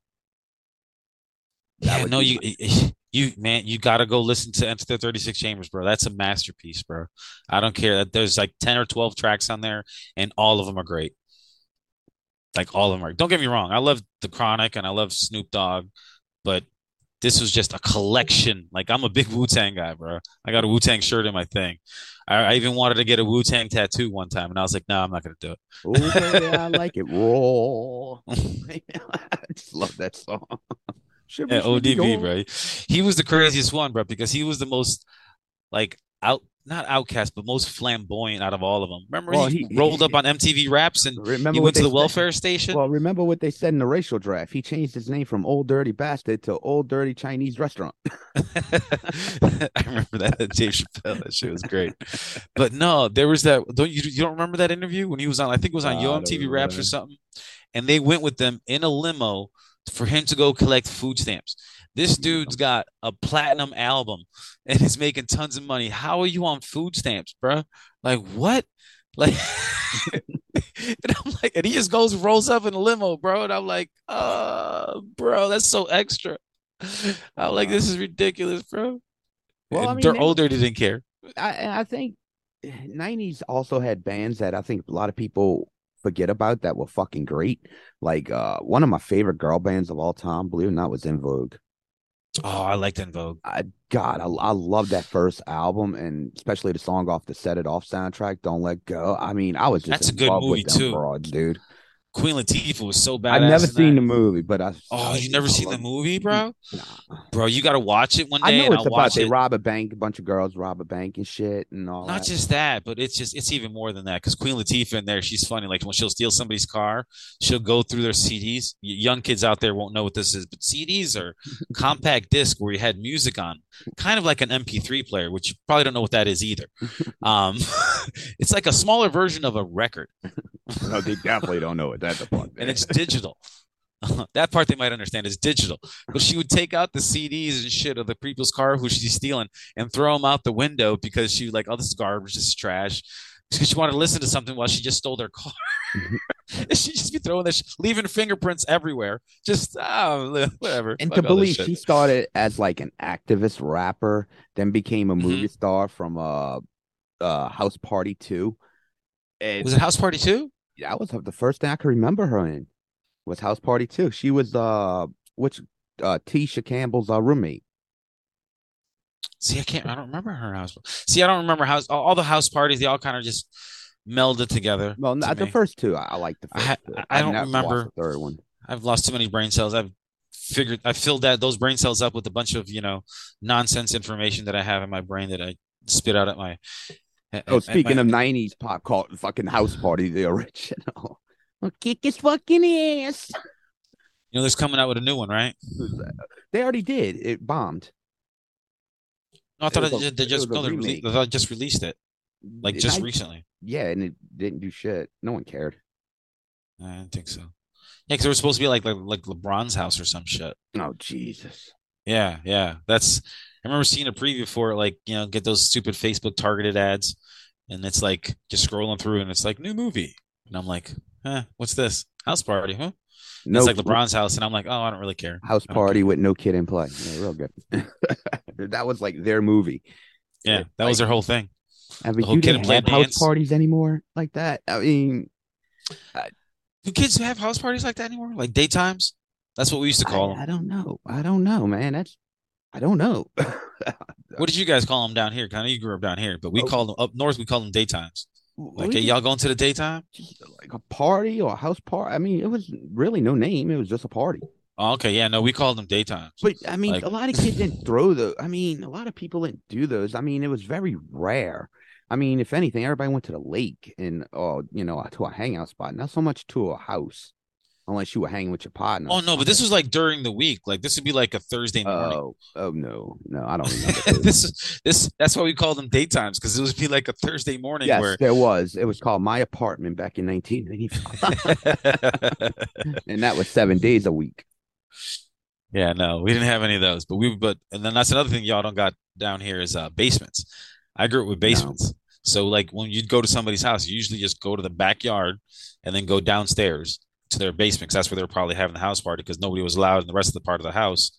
yeah, no, you you man, you gotta go listen to Enter the 36 Chambers, bro. That's a masterpiece, bro. I don't care that there's like 10 or 12 tracks on there, and all of them are great. Like all of them are. Don't get me wrong, I love the Chronic and I love Snoop Dogg, but this was just a collection. Like I'm a big Wu Tang guy, bro. I got a Wu Tang shirt in my thing. I, I even wanted to get a Wu Tang tattoo one time, and I was like, no, I'm not gonna do it. Okay, I like it raw. I just love that song. Yeah, ODB, bro. He was the craziest one, bro, because he was the most like out not outcast, but most flamboyant out of all of them. Remember Well, he, he- rolled he- up on MTV Raps and Remember he went to the said- welfare station. Well, remember what they said in the racial draft? He changed his name from Old Dirty Bastard to Old Dirty Chinese Restaurant. I remember that at Dave Chappelle. That shit was great. But no, there was that. Don't you? You don't remember that interview when he was on? I think it was on Yo MTV Raps or something. And they went with them in a limo for him to go collect food stamps. This dude's got a platinum album and he's making tons of money. How are you on food stamps, bro? Like what? Like, and I'm like, and he just goes rolls up in a limo, bro. And I'm like, uh, bro, that's so extra. I'm like, this is ridiculous, bro. Well, I mean, Dir- they- Old Dirty didn't care. I I think '90s also had bands that I think a lot of people forget about that were fucking great. Like uh, one of my favorite girl bands of all time, believe it or not, was En Vogue. Oh, I liked En Vogue. I God, I, I love that first album and especially the song off the Set It Off soundtrack, Don't Let Go. I mean, I was just That's a good love movie, with too. broads, dude. Queen Latifah was so bad. I've never seen that. the movie, but I Oh, you never seen the movie, bro? Nah. Bro, you got to watch it one I day, know and it's I'll about they it. rob a bank, a bunch of girls rob a bank and shit and all Not that. just that, but it's just it's even more than that. Because Queen Latifah in there, she's funny. Like when she'll steal somebody's car, she'll go through their CDs. Young kids out there won't know what this is, but CDs are compact disc where you had music on, kind of like an MP3 player, which you probably don't know what that is either. Um, it's like a smaller version of a record, no, they definitely don't know it. that's about. and it's digital. that part they might understand is digital. But she would take out the CDs and shit of the people's car who she's stealing and throw them out the window because she like, oh, this is garbage, this is trash. Because she wanted to listen to something while she just stole their car. and she just be throwing this, leaving fingerprints everywhere. Just oh, whatever. and Fuck to believe she started as like an activist rapper, then became a Mhm. movie star from uh uh House Party 2. And was it House Party Two? Yeah, that was the first thing I could remember her in was House Party 2. She was uh which uh Tisha Campbell's uh, roommate. See, I can't. I don't remember her house. See, I don't remember house. All, all the house parties, they all kind of just melded together. Well, to not the me. first two. I, I like the I first two. I I've don't remember- the third one. I've lost too many brain cells. I've figured I filled that those brain cells up with a bunch of you know nonsense information that I have in my brain that I spit out at my. Oh, speaking of '90s pop called fucking House Party, the original. I'll kick his fucking ass. you know, there's coming out with a new one, right? They already did. It bombed. No, I thought It it, a- they just no, they rele- remake. Thought they just released it like just I- recently. Yeah, and it didn't do shit. No one cared. I didn't think so. Yeah, because it was supposed to be like like like LeBron's house or some shit. Oh Jesus. Yeah, yeah. That's I remember seeing a preview for it, like, you know, get those stupid Facebook targeted ads. And it's like just scrolling through and it's like new movie. And I'm like, eh, what's this? House party, huh? No it's like LeBron's house, and I'm like, oh, I don't really care. house I party with no Kid 'n Play. Yeah, real good. that was like their movie. Yeah, that was their whole thing. I mean, The whole you kid didn't play have house dance. parties anymore like that. I mean, Do kids have house parties like that anymore? Like daytimes? That's what we used to call I, them. I don't know. I don't know, man. That's I don't know. What did you guys call them down here? Kind of you grew up down here, but we Oh. called them up north. We called them daytimes. Like, hey, y'all going to the daytime? like a party or a house party. I mean, it was really no name. It was just a party. Oh, okay, yeah, no, we called them daytimes. But I mean, Like- a lot of kids didn't throw those. I mean, a lot of people didn't do those. I mean, it was very rare. I mean, if anything, everybody went to the lake and, oh, you know, to a hangout spot, not so much to a house. Unless you were hanging with your partner. Oh no, but this was like during the week. Like this would be like a Thursday morning. Oh, oh no, no, I don't remember. this is this that's why we call them daytimes because it would be like a Thursday morning yes, where there was. It was called My Apartment back in 1995, and that was seven days a week. Yeah, no, we didn't have any of those. But we but and then that's another thing y'all don't got down here is uh basements. I grew up with basements. So like when you'd go to somebody's house, you usually just go to the backyard and then go downstairs to their basement because that's where they were probably having the house party because nobody was allowed in the rest of the part of the house,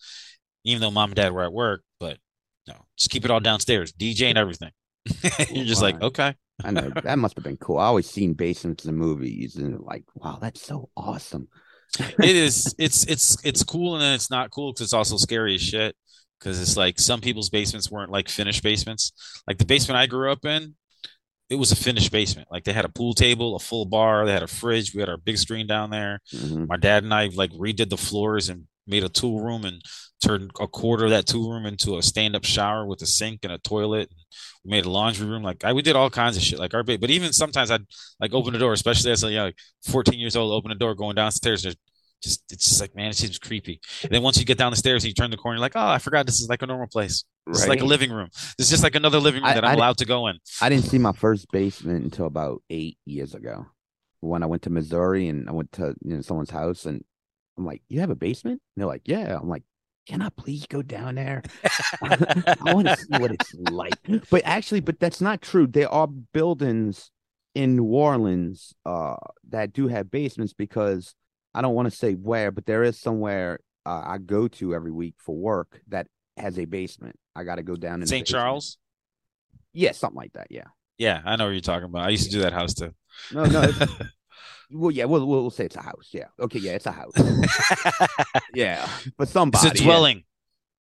even though mom and dad were at work. But no, just keep it all downstairs, DJ and everything. You're just like, okay. I know that must have been cool. I always seen basements in movies, and like, wow, that's so awesome. it is it's it's it's cool and then it's not cool because it's also scary as shit because it's like some people's basements weren't like finished basements like the basement i grew up in it was a finished basement. Like they had a pool table a full bar they had a fridge we had our big screen down there. Mhm. my dad and i like redid the floors and made a tool room and turned a quarter of that tool room into a stand-up shower with a sink and a toilet. We made a laundry room like I, we did all kinds of shit like our but even sometimes i'd like open the door especially as a young like 14 years old open the door going downstairs there's just it's just like man it seems creepy and then once you get down the stairs and you turn the corner you're like oh i forgot this is like a normal place this is like a living room this is just like another living room I- that I i'm di- allowed to go in I didn't see my first basement until about eight years ago, when I went to Missouri and I went to you know someone's house, and I'm like, "You have a basement?" And they're like, "Yeah." I'm like, "Can I please go down there? I want to see what it's like." But actually, but that's not true. There are buildings in New Orleans uh, that do have basements because I don't want to say where, but there is somewhere uh, I go to every week for work that has a basement. I got to go down in st charles Yeah, something like that. Yeah. yeah i know what you're talking about i used to do that house too No, no. well, yeah, we'll, we'll say it's a house. Yeah. Okay. Yeah, it's a house. yeah, but somebody. it's a yeah. dwelling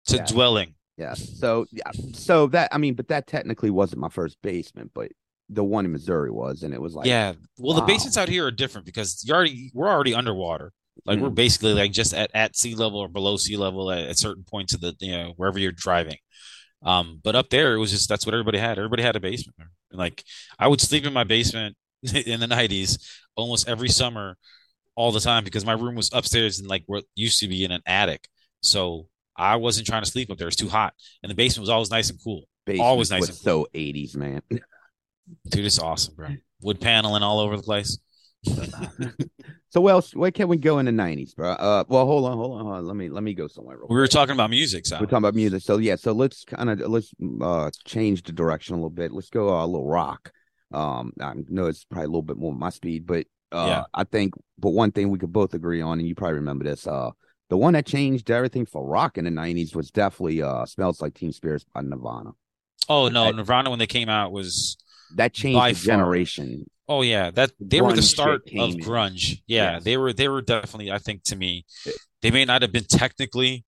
it's a Yeah. dwelling Yeah. So yeah. So that I mean, but that technically wasn't my first basement, but the one in Missouri was, and it was like yeah well the wow. basements out here are different because you already we're already underwater like we're Mm. basically like just at, at sea level or below sea level at, at certain points of the you know wherever you're driving um but up there it was just that's what everybody had everybody had a basement. And, like i would sleep in my basement in the 90s almost every summer all the time because my room was upstairs and like what used to be in an attic so i wasn't trying to sleep up there it's too hot and the basement was always nice and cool basement always nice was and cool. so 80s, man. dude it's awesome bro wood paneling all over the place so where else? Where can we go in the 90s, bro? Uh, well, hold on, hold on, hold on. Let me let me go somewhere. Real we were talking about music so We're talking about music. So yeah, so let's kind of let's uh change the direction a little bit. Let's go uh, a little rock. Um, I know it's probably a little bit more my speed, but uh, Yeah. I think, but one thing we could both agree on, and you probably remember this, uh, the one that changed everything for rock in the '90s was definitely uh "Smells Like Teen Spirits" by Nirvana. Oh no, I- Nirvana when they came out was That changed By the far. generation. oh yeah, that they were the start of in. grunge. Yeah, Yes. they were they were definitely I think to me they may not have been technically,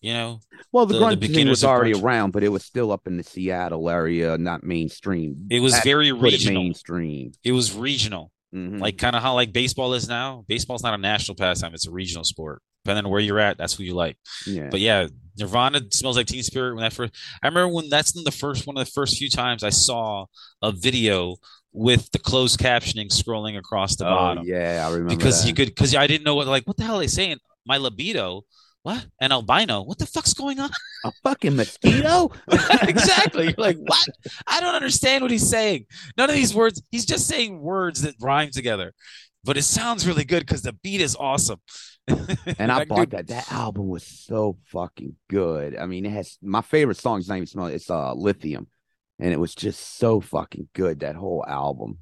you know, Well, the, The- the grunge thing was already grunge. around, but it was still up in the Seattle area, not mainstream. it was That very put it regional. mainstream. It was regional. Mhm. Like kind of how like baseball is now. Baseball's not a national pastime, it's a regional sport. Depending on where you're at, that's who you like. yeah, But yeah, Nirvana smells like Teen Spirit when that first I remember when that's the first one of the first few times I saw a video with the closed captioning scrolling across the oh bottom. yeah, I remember because that. you could because I didn't know what like what the hell are they saying? My libido, what? An albino? What the fuck's going on? a fucking mosquito. exactly. You're like, what? I don't understand what he's saying. None of these words. He's just saying words that rhyme together, but it sounds really good because the beat is awesome. and I bought that. That album was so fucking good. I mean, it has my favorite song is not even smell. It's uh Lithium, and it was just so fucking good. That whole album,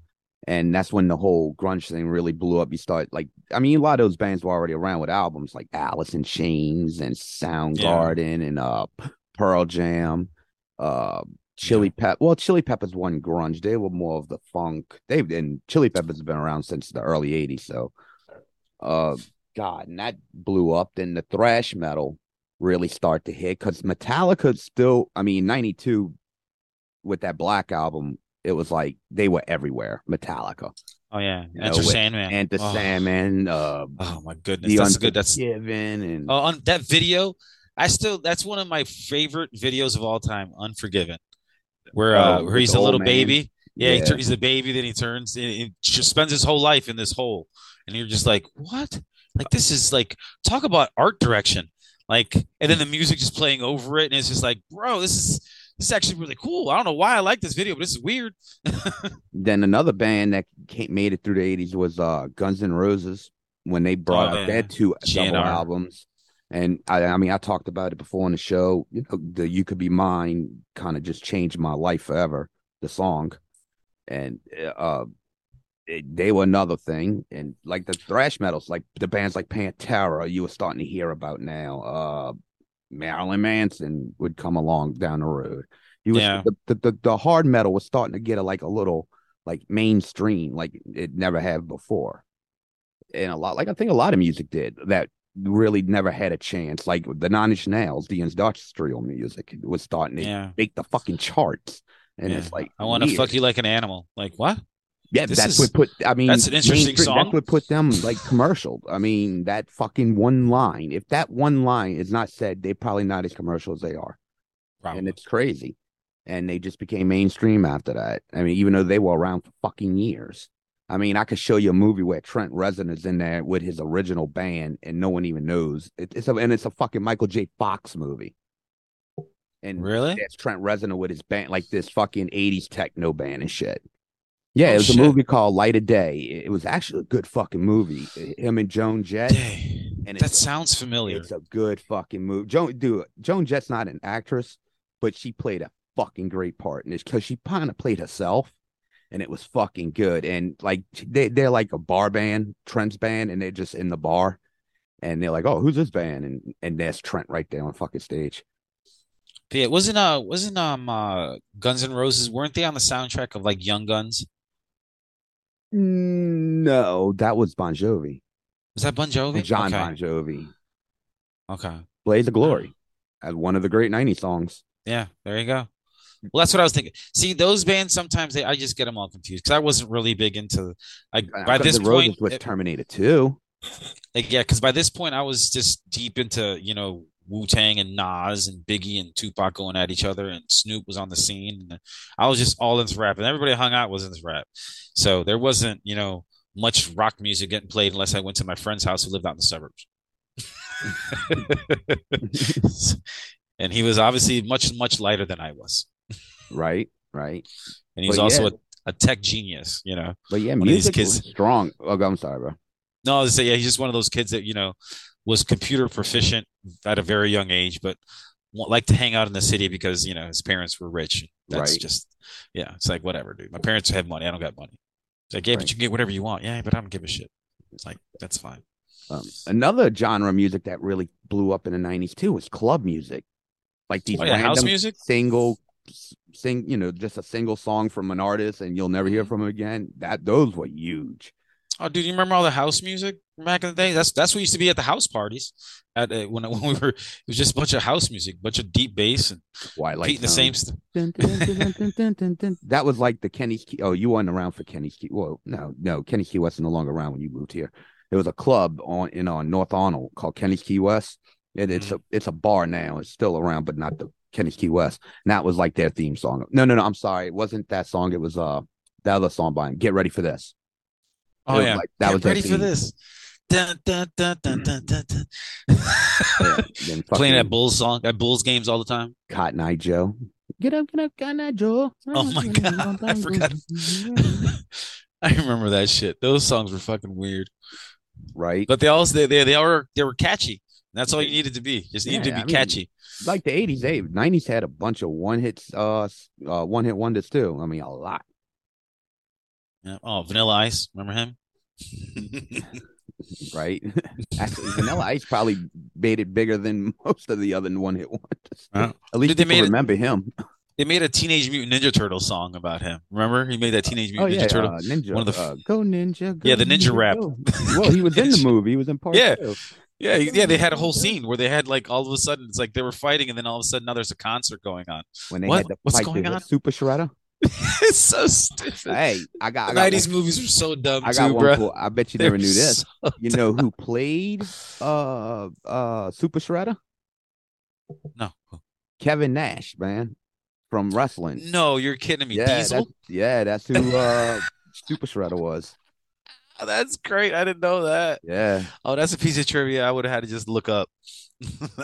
and that's when the whole grunge thing really blew up. You start like, I mean, a lot of those bands were already around with albums like Alice in Chains and Soundgarden and uh Pearl Jam, uh. Chili Pep. Well, Chili Peppers one grunge. They were more of the funk. They've and Chili Peppers have been around since the early '80s. So, uh, God, and that blew up. Then the thrash metal really start to hit because Metallica still, I mean, 92 with that Black album, it was like they were everywhere. Metallica Oh yeah, You Enter know, Sandman. and the oh, Sandman, uh, Oh my goodness, the that's good. That's Unforgiven, and oh, on that video. I still that's one of my favorite videos of all time. Unforgiven, where uh, Oh, where he's a little man. baby. Yeah, Yeah. tur- he's a baby. Then he turns. He, he just spends his whole life in this hole, and you're just like, what? Like this is like talk about art direction. Like and then the music just playing over it, and it's just like, bro, this is this is actually really cool. I don't know why I like this video, but this is weird. Then another band that came, made it through the eighties was uh Guns N' Roses when they brought Oh, out their two double albums. And I, I mean, I talked about it before on the show. You know, the "You Could Be Mine" kind of just changed my life forever. The song, and uh, they were another thing. And like the thrash metals, like the bands like Pantera, you were starting to hear about now. Uh, Marilyn Manson would come along down the road. You was, Yeah. the, the, the the hard metal was starting to get a, like a little like mainstream, like it never had before. And a lot, like I think a lot of music did that really never had a chance. Like the Nine Inch Nails, the industrial music was starting to Yeah. make the fucking charts. And Yeah. it's like I want to fuck you like an animal. Like what? Yeah, This that's is- what put. I mean, that's an interesting mainstream- song. That's what put them like commercial. I mean, that fucking one line. If that one line is not said, they're probably not as commercial as they are, Probably. and it's crazy. And they just became mainstream after that. I mean, even though they were around for fucking years. I mean, I could show you a movie where Trent Reznor is in there with his original band, and no one even knows. It, it's a and it's a fucking Michael J. Fox movie. And Really? it's Trent Reznor with his band, like this fucking '80s techno band and shit. Yeah, Oh, it was shit. a movie called Light of Day. It was actually a good fucking movie. Him and Joan Jett. Dang. And that sounds familiar. It's a good fucking movie. Joan, dude, Joan Jett's not an actress, but she played a fucking great part in it because she kind of played herself, and it was fucking good. And like they they're like a bar band, Trent's band, and they're just in the bar, and they're like, "Oh, who's this band?" And and there's Trent right there on fucking stage. Yeah, wasn't uh wasn't um uh Guns N' Roses weren't they on the soundtrack of like Young Guns? No, that was Bon Jovi, Was that Bon Jovi? John okay. Bon Jovi, Okay. "Blaze of Glory," as one of the great '90s songs. Yeah, there you go. Well, that's what I was thinking. See, those bands sometimes they I just get them all confused because I wasn't really big into. I by this Roses point, was it- Terminator 2. like, yeah, because by this point I was just deep into you know Wu Tang and Nas and Biggie and Tupac going at each other, and Snoop was on the scene, and I was just all into rap, and everybody I hung out was into rap. So there wasn't you know much rock music getting played unless I went to my friend's house who lived out in the suburbs. and he was obviously much much lighter than I was, Right, right. and he was But also yeah. a, a tech genius, you know. But yeah, One of these music kids- was strong. Oh, I'm sorry, bro. No, I was say yeah, he's just one of those kids that you know was computer proficient at a very young age, but liked to hang out in the city because you know his parents were rich. That's Right. just yeah, it's like whatever, dude. My parents have money, I don't got money. It's like yeah, but you can get whatever you want. Yeah, but I don't give a shit. It's like that's fine. Um, another genre of music that really blew up in the '90s too was club music, like these Oh, yeah, house music? single, sing, you know, just a single song from an artist, and you'll never hear from him again. That those were huge. Oh, dude, you remember all the house music from back in the day? That's that's what used to be at the house parties. At uh, when when we were, it was just a bunch of house music, bunch of deep bass and Why like the same stuff. that was like the Kenny's Key. Oh, you weren't around for Kenny's Key. Well, no, no, Kenny's Key West is no longer around when you moved here. There was a club on in on North Arnoult called Kenny's Key West. And it's Mm-hmm. a it's a bar now. It's still around, but not the Kenny's Key West. And that was like their theme song. No, no, no. I'm sorry. It wasn't that song. It was uh the other song by him. Get ready for this. Oh yeah, like- that was ready for this. Dun, dun, dun. Yeah, Playing that Bulls song, that Bulls games all the time. Cotton Eye Joe. Get up, get up, Cotton Eye Joe. Oh my God, I forgot. I remember that shit. Those songs were fucking weird, Right. but they also they they, they were they were catchy. That's all you needed to be. Just needed Yeah, to be I mean, catchy. like the 80s, they 90s had a bunch of one hits, uh, uh, one hit wonders too. I mean, a lot. Yeah. Oh, Vanilla Ice, remember him? right? Actually, Vanilla Ice probably made it bigger than most of the other one hit wonders. Yeah. At least they people made it- remember him. They made a Teenage Mutant Ninja Turtle song about him. Remember? He made that Teenage Oh Mutant yeah, Ninja Turtle. uh, Ninja. one of the f- uh, go Ninja. Go Yeah, the Ninja rap. go. Well, he was in the movie. He was in part Yeah. two. Yeah, yeah, they had a whole scene where they had like all of a sudden it's like they were fighting and then all of a sudden now there's a concert going on. When they What? had to What's fight going on? Super Shredder. it's so stupid. Hey, I got. I got 90s one, movies were so dumb I got too, one. bro. For, I bet you They never knew this. so You know who played uh uh Super Shredder? No. Kevin Nash, man, from wrestling. No, you're kidding me. yeah, Diesel? that's, yeah, that's who uh Super Shredder was. That's great. I didn't know that. Yeah, Oh, that's a piece of trivia I would have had to just look up.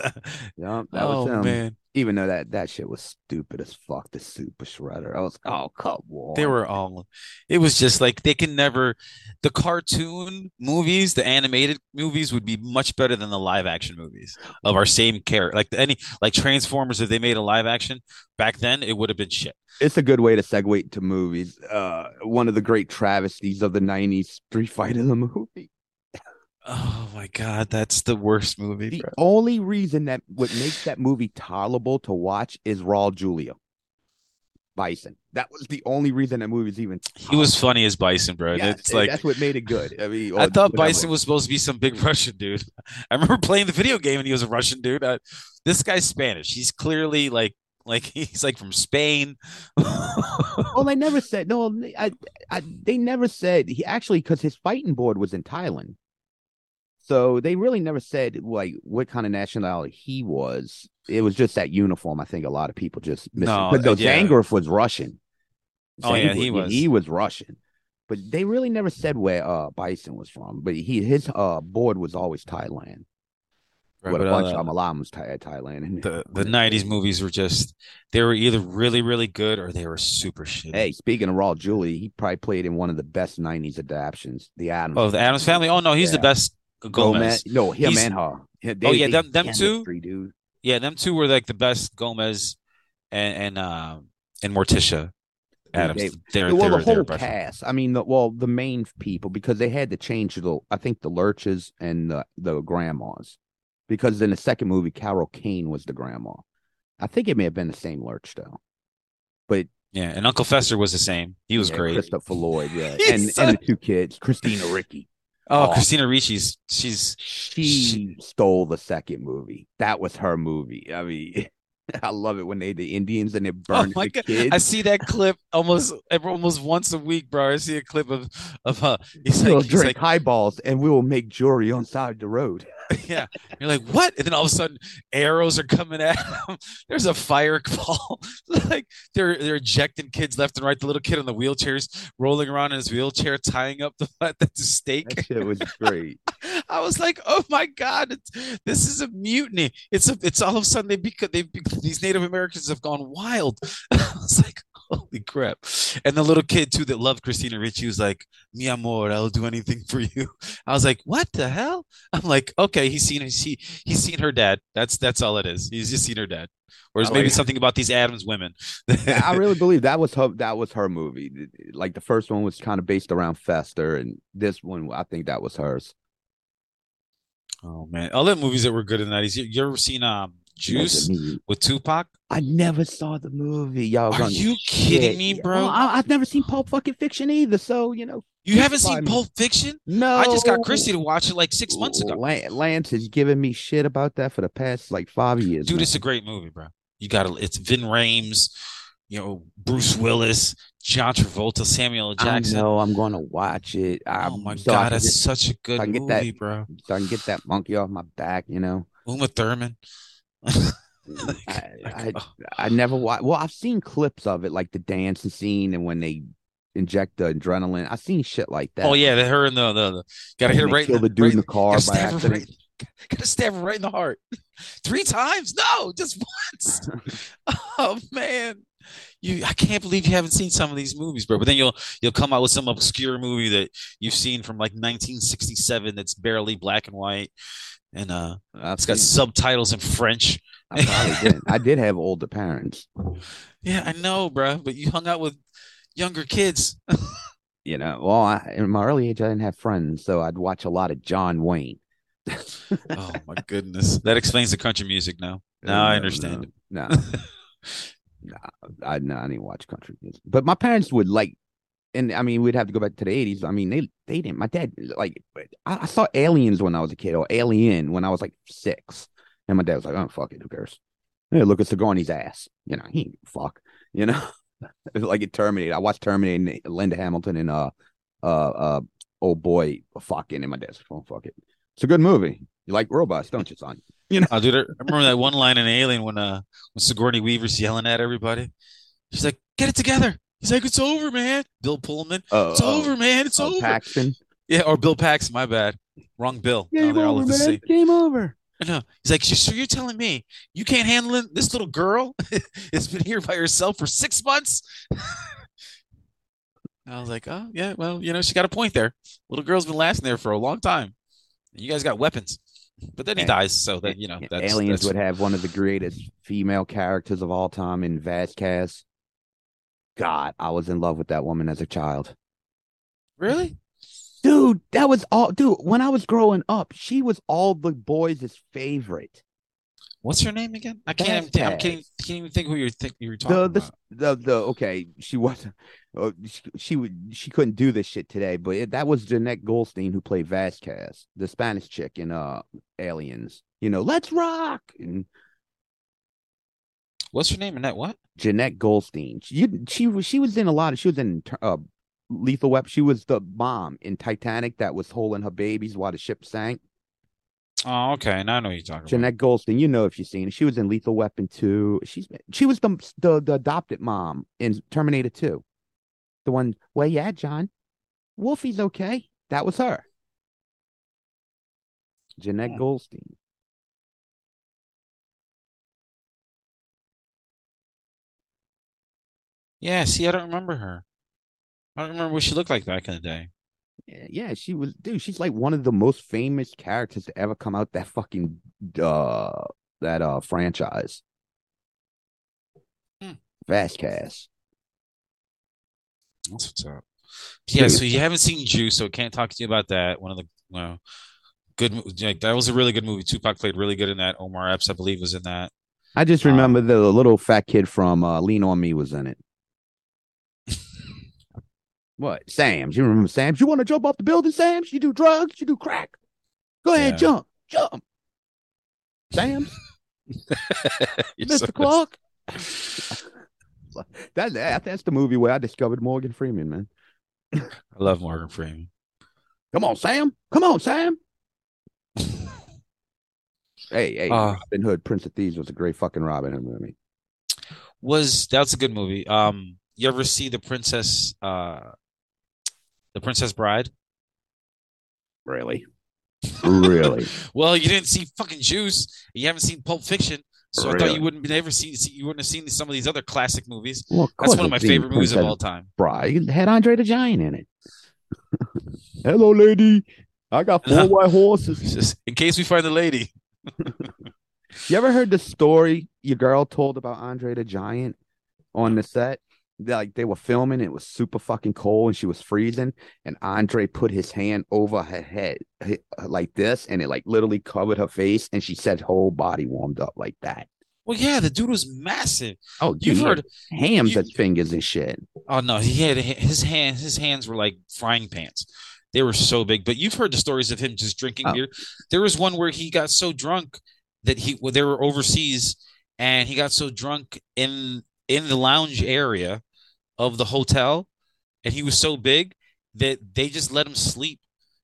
yeah, that oh was him. man, Even though that that shit was stupid as fuck, the Super Shredder. I was, oh come on. they were all. It was just like they can never. The cartoon movies, the animated movies, would be much better than the live action movies of our same character. Like any like Transformers, if they made a live action back then, it would have been shit. It's a good way to segue to movies. Uh, one of the great travesties of the '90s, Street Fighter the movie. Oh my god, that's the worst movie. The bro. only reason that what makes that movie tolerable to watch is Raul Julia Bison. That was the only reason that movie's even. He was funny as Bison, bro. Yes, it's like that's what made it good. I mean, I thought. Bison was supposed to be some big mm. Russian dude. I remember playing the video game and he was a Russian dude. I, this guy's Spanish. He's clearly like like he's like from Spain. Oh, they never said no. I, I, they never said he actually because his fighting board was in Thailand, so they really never said like what kind of nationality he was. It was just that uniform. I think a lot of people just missed. No, but no, yeah. Zangief was Russian. Oh, yeah, he was. He was Russian, but they really never said where uh Bison was from. But he his uh board was always Thailand. Right, What a bunch uh, of Malam was Thai, Thailand. The the '90s movies were just they were either really really good or they were super shitty. Hey, speaking of Raul Julia, he probably played in one of the best '90s adaptations, The Addams. oh, the Addams Family. Oh no, he's the best. Gomez. No, him He's- and her. Yeah, Oh, yeah, them- them two? dude. Yeah, them two were like the best. Gomez and and um and Morticia Addams. they- They, are well, they the whole cast. I mean, the, well, the main people because they had to change the. I think the lurches and the the grandmas, because in the second movie, Carol Kane was the grandma. I think it may have been the same lurch though. But Yeah, and Uncle Fester was the same. He was yeah, great. Christopher Lloyd, yeah, and and the two kids, Christina Ricci. Oh, Oh. Christina Ricci's she's She stole the second movie. That was her movie. I mean, I love it when they the Indians and they Oh burn my the god! kids. I see that clip almost every- almost once a week, bro. I see a clip of of uh he's we'll like he's drink like highballs and we will make jewelry on side the road. yeah. You're like what? And then all of a sudden arrows are coming at him. There's a fireball. like they're they're ejecting kids left and right. The little kid on the wheelchair's rolling around in his wheelchair, tying up the the stake. That shit was great. I was like, "Oh my god, it's, this is a mutiny!" It's a, it's all of a sudden they because they these Native Americans have gone wild. I was like, "Holy crap!" And the little kid too that loved Christina Ricci was like, "Mi amor, I'll do anything for you." I was like, "What the hell?" I'm like, "Okay, he's seen he's, he he's seen her dad. That's that's all it is. He's just seen her dad." Or maybe like- something about these Addams women. I really believe that was her. That was her movie. Like the first one was kind of based around Fester, and this one, I think that was hers. oh man, all other movies that were good in the '90s. You, you ever seen um Juice with Tupac? I never saw the movie. Y'all, Are you shit. kidding me, bro? Well, I, I've never seen Pulp fucking Fiction either. So you know, You haven't seen Pulp Fiction? no. I just got Christy to watch it like six months ago. Lance has given me shit about that for the past like five years. Dude, man. it's a great movie, bro. You got to It's Ving Rhames, you know, Bruce Willis, John Travolta, Samuel Jackson. I know I'm going to watch it. I, Oh my so god, that's get- such a good I can get movie, that- bro. so I can get that monkey off my back. You know, Uma Thurman. I, I, oh, I never watched. Well, I've seen clips of it, like the dancing scene and when they inject the adrenaline. I've seen shit like oh, that. oh yeah, the, her and the the, the gotta hit right. kill in the dude right, in the car gotta by accident. right. Gotta stab her right in the heart. Three times? No, just once. oh man. You I can't believe you haven't seen some of these movies, bro. But then you'll you'll come out with some obscure movie that you've seen from like 1967 that's barely black and white. And uh I've it's got subtitles in French. I probably did. I did have older parents. Yeah, I know, bro. But you hung out with younger kids. You know, well, I, in my early age, I didn't have friends, so I'd watch a lot of John Wayne. oh my goodness. That explains the country music now. Now I understand it. No, no, I no, I didn't watch country music, but my parents would like, and I mean, we'd have to go back to the eighties. I mean, they they didn't. My dad like, I, I saw Aliens when I was a kid, or Alien when I was like six, and my dad was like, "Oh fuck it, who cares?" Hey, look at Sigourney's ass. You know, he fuck. You know, like it Terminator. I watched Terminator, and Linda Hamilton, and uh, uh, uh, oh boy, fucking, and my dad's like, "Oh fuck it." It's a good movie. You like robots, don't you, son? You know, oh, dude, I remember that one line in Alien when uh when Sigourney Weaver's yelling at everybody. She's like, "Get it together." He's like, "It's over, man." Bill Pullman, Uh, "It's over, man. It's uh, over." Paxton. Yeah, or Bill Paxton. My bad. Wrong Bill. Oh, Game they're over, man. Game over. No, he's like, so you're telling me you can't handle it? This little girl has been here by herself for six months. I was like, oh yeah, well, you know, she got a point there. Little girl's been lasting there for a long time. You guys got weapons, but then he And- dies. So that you know, that's, Aliens that's would have one of the greatest female characters of all time in Vasquez. God, I was in love with that woman as a child. really. Dude, that was all dude, when I was growing up, she was all the boys' favorite. What's her name again? I can't. Even think, I can't, can't even think who you're think you were talking The, about. the the the okay, she wasn't uh, she, she would she couldn't do this shit today, but it, that was Jenette Goldstein who played Vasquez, the Spanish chick in uh Aliens. You know, let's rock. And What's her name? Annette what? Jenette Goldstein. She she was she was in a lot of she was in uh Lethal Weapon. She was the mom in Titanic that was holding her babies while the ship sank. Oh, okay. Now I know you're talking about. Jenette Goldstein, you know if you've seen it. She was in Lethal Weapon 2. She's she was the the, the adopted mom in Terminator 2. The one, well, yeah, John. Wolfie's okay. That was her. Jenette Goldstein. Yeah. See, I don't remember her. I don't remember what she looked like back in the day. Yeah, she was dude, she's like one of the most famous characters to ever come out that fucking uh that uh franchise. Hmm. Vasquez. That's what's up. Yeah, so you haven't seen Juice, so I can't talk to you about that. One of the well, good, like that was a really good movie. Tupac played really good in that. Omar Epps, I believe, was in that. I just Um, remember the little fat kid from uh, Lean on Me was in it. What? Sam's. You remember Sam's? You want to jump off the building, Sam's? You do drugs? You do crack? Go ahead, Yeah. jump. Jump. Sam's? Mr. so- Clark? that, that, that's the movie where I discovered Morgan Freeman, man. I love Morgan Freeman. Come on, Sam. Come on, Sam. hey, hey, Uh, Robin Hood, Prince of Thieves was a great fucking Robin Hood movie. Was that's a good movie. Um, you ever see the Princess, uh, the Princess Bride? Really? Really? Well, you didn't see fucking Juice. You haven't seen Pulp Fiction, so I thought you wouldn't be never seen. see- You wouldn't have seen some of these other classic movies. Well, That's one of my favorite movies of all time. Bride. Had Andre the Giant in it. Hello, lady. I got four white horses. Just in case we find the lady. You ever heard the story your girl told about Andre the Giant on the set? Like they were filming, it was super fucking cold and she was freezing, and Andre put his hand over her head uh, like this, and it like literally covered her face, and she said whole body warmed up like that. Well, yeah, the dude was massive. Oh, You've dude, heard hams you- as fingers and shit. Oh no, he had his hands. His hands were like frying pans. They were so big. But you've heard the stories of him just drinking Oh. beer. There was one where he got so drunk that he well, they were overseas, and he got so drunk in in the lounge area of the hotel, and he was so big that they just let him sleep.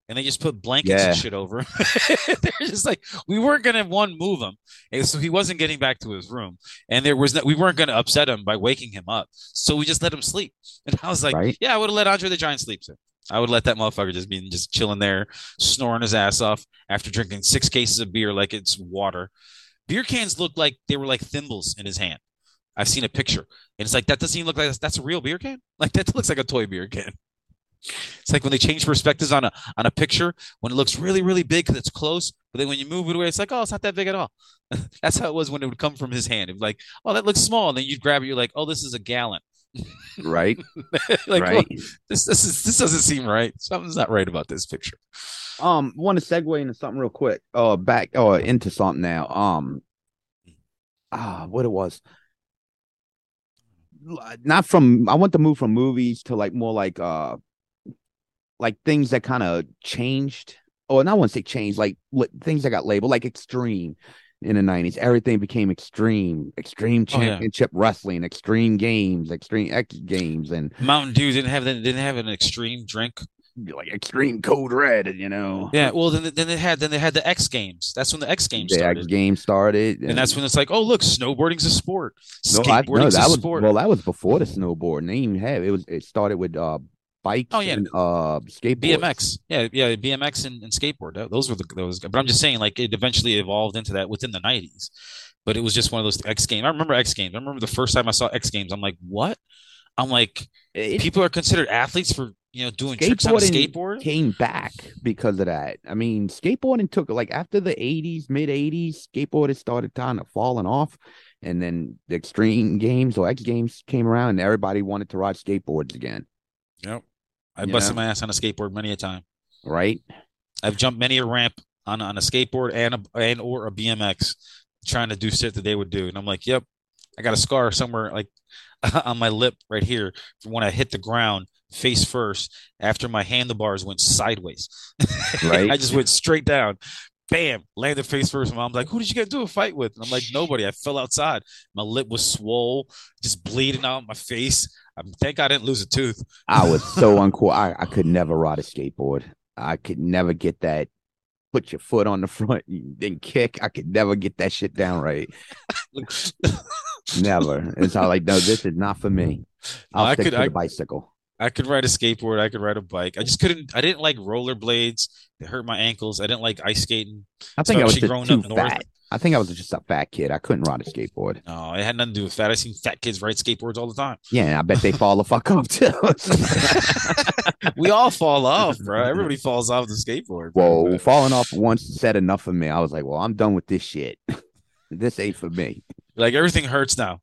And they just put blankets Yeah. and shit over him. They're just like, we weren't gonna one move him, and so he wasn't getting back to his room. And there was no, we weren't gonna upset him by waking him up, so we just let him sleep. And I was like, Right. yeah, I would have let Andre the Giant sleep. Sir. I would let that motherfucker just be just chilling there, snoring his ass off after drinking six cases of beer like it's water. Beer cans looked like they were like thimbles in his hand. I've seen a picture, and it's like that doesn't even look like that's, that's a real beer can. Like that looks like a toy beer can. It's like when they change perspectives on a on a picture when it looks really really big because it's close, but then when you move it away, it's like oh, it's not that big at all. That's how it was when it would come from his hand. It was like oh, that looks small, and then you'd grab it, you're like oh, this is a gallon. Right? like right. well, this this is this doesn't seem right. Something's not right about this picture. Um, want to segue into something real quick. Uh, back or into something now. Um, ah, what it was. Not from. I want to move from movies to like more like uh, like things that kind of changed. Or not want to say changed, like li- things that got labeled like extreme in the nineties. Everything became extreme, extreme Oh, yeah. championship wrestling, extreme games, extreme X games, and Mountain Dew didn't have that didn't have an extreme drink. Like extreme code red. You know, Yeah, well then then they had then they had the X Games. That's when the X Games the X started. game started, and that's when it's like, oh look, snowboarding's a sport. No, I, no, that a was sport. well, that was before the snowboard. They even have it was it started with uh bikes Oh, yeah. and uh skateboards. BMX, yeah, yeah, BMX and, and skateboard. Those were the those. But I'm just saying, like, it eventually evolved into that within the '90s. But it was just one of those X Games. I remember X Games. I remember the first time I saw X Games. I'm like, what? I'm like, It- people are considered athletes for you know doing tricks on a skateboarding skateboard. came back because of that. I mean, skateboarding took like after the 80s, mid 80s, skateboarding started kind of falling off. And then the extreme games or X games came around and everybody wanted to ride skateboards again. Yep, I You busted know? my ass on a skateboard many a time. Right. I've jumped many a ramp on on a skateboard and a, and or a BMX, trying to do shit that they would do, and I'm like, yep, I got a scar somewhere like on my lip right here from when I hit the ground face first after my handlebars went sideways. Right. I just went straight down. Bam, landed face first. My mom's like, "Who did you get into a fight with?" And I'm like, "Nobody." I fell outside. My lip was swole, just bleeding out my face. I thank God I didn't lose a tooth. I was so uncool. I, I could never ride a skateboard. I could never get that. Put your foot on the front, then kick. I could never get that shit down right. Never. It's all like, no, this is not for me. I'll I stick could- to the I- bicycle. I could ride a skateboard. I could ride a bike. I just couldn't. I didn't like rollerblades. They hurt my ankles. I didn't like ice skating. I think I was just growing too up north. fat. I think I was just a fat kid. I couldn't ride a skateboard. No, it had nothing to do with fat. I seen fat kids ride skateboards all the time. Yeah, I bet they fall the fuck off too. We all fall off, bro. Everybody falls off the skateboard. bro. Whoa, falling off once said enough for me. I was like, well, I'm done with this shit. this ain't for me. Like everything hurts now.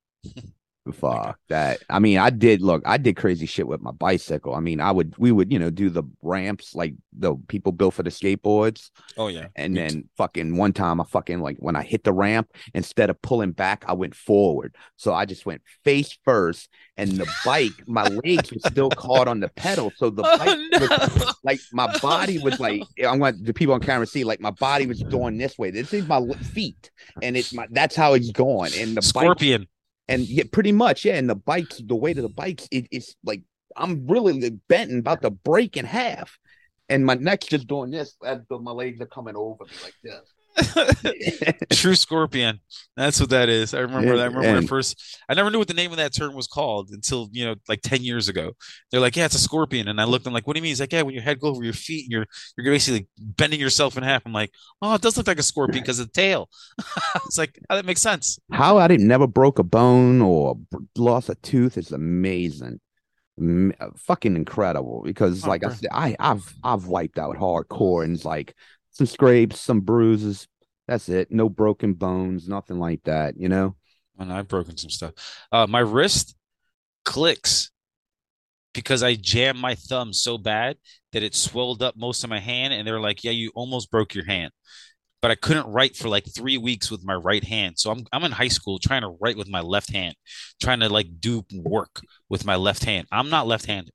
Fuck that. I mean, I did look, I did crazy shit with my bicycle. I mean, I would, we would, you know, do the ramps like the people built for the skateboards. Oh yeah. And Me then fucking one time I fucking like when I hit the ramp, instead of pulling back, I went forward. So I just went face first and the bike, my legs were still caught on the pedal. So the oh, bike Oh, was, like my body was like I'm going the people on camera see like my body was going this way. This is my feet. And it's my that's how it's going. And the bike Scorpion. And yeah, pretty much, yeah. And the bikes, the weight of the bikes, it, it's like I'm really bent and about to break in half. And my neck's just doing this as the, my legs are coming over me like this. True scorpion. That's what that is. I remember. I remember when and- I first I never knew what the name of that term was called until, you know, like 10 years ago. They're like, Yeah, it's a scorpion. And I looked, I'm like, what do you mean? He's like, Yeah, when your head goes over your feet and you're you're basically bending yourself in half. I'm like, Oh, it does look like a scorpion because of the tail. it's like, oh, that makes sense. How I didn't never broke a bone or lost a tooth is amazing. Fucking incredible because Oh, like I said, I I've I've wiped out hardcore and it's like some scrapes, some bruises. That's it. No broken bones, nothing like that, you know? And I've broken some stuff. Uh, my wrist clicks because I jammed my thumb so bad that it swelled up most of my hand. And they're like, "Yeah, you almost broke your hand." But I couldn't write for like three weeks with my right hand. So I'm I'm in high school trying to write with my left hand, trying to like do work with my left hand. I'm not left-handed,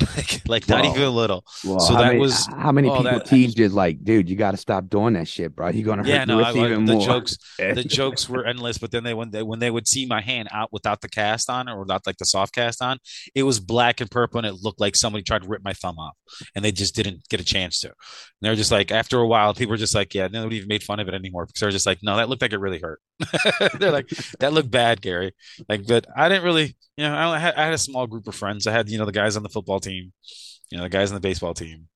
like like not even a little. Well, So how that many, was- how many oh, people that- teased you like, dude, you got to stop doing that shit, bro. You're gonna hurt Yeah, no, I, even the more. jokes. the jokes were endless but then they when they when they would see my hand out without the cast on or without like the soft cast on it was black and purple and it looked like somebody tried to rip my thumb off and they just didn't get a chance to and they're just like after a while people were just like yeah nobody even made fun of it anymore because they're just like no that looked like it really hurt they're like that looked bad gary like but i didn't really you know I had, I had a small group of friends i had you know the guys on the football team you know the guys on the baseball team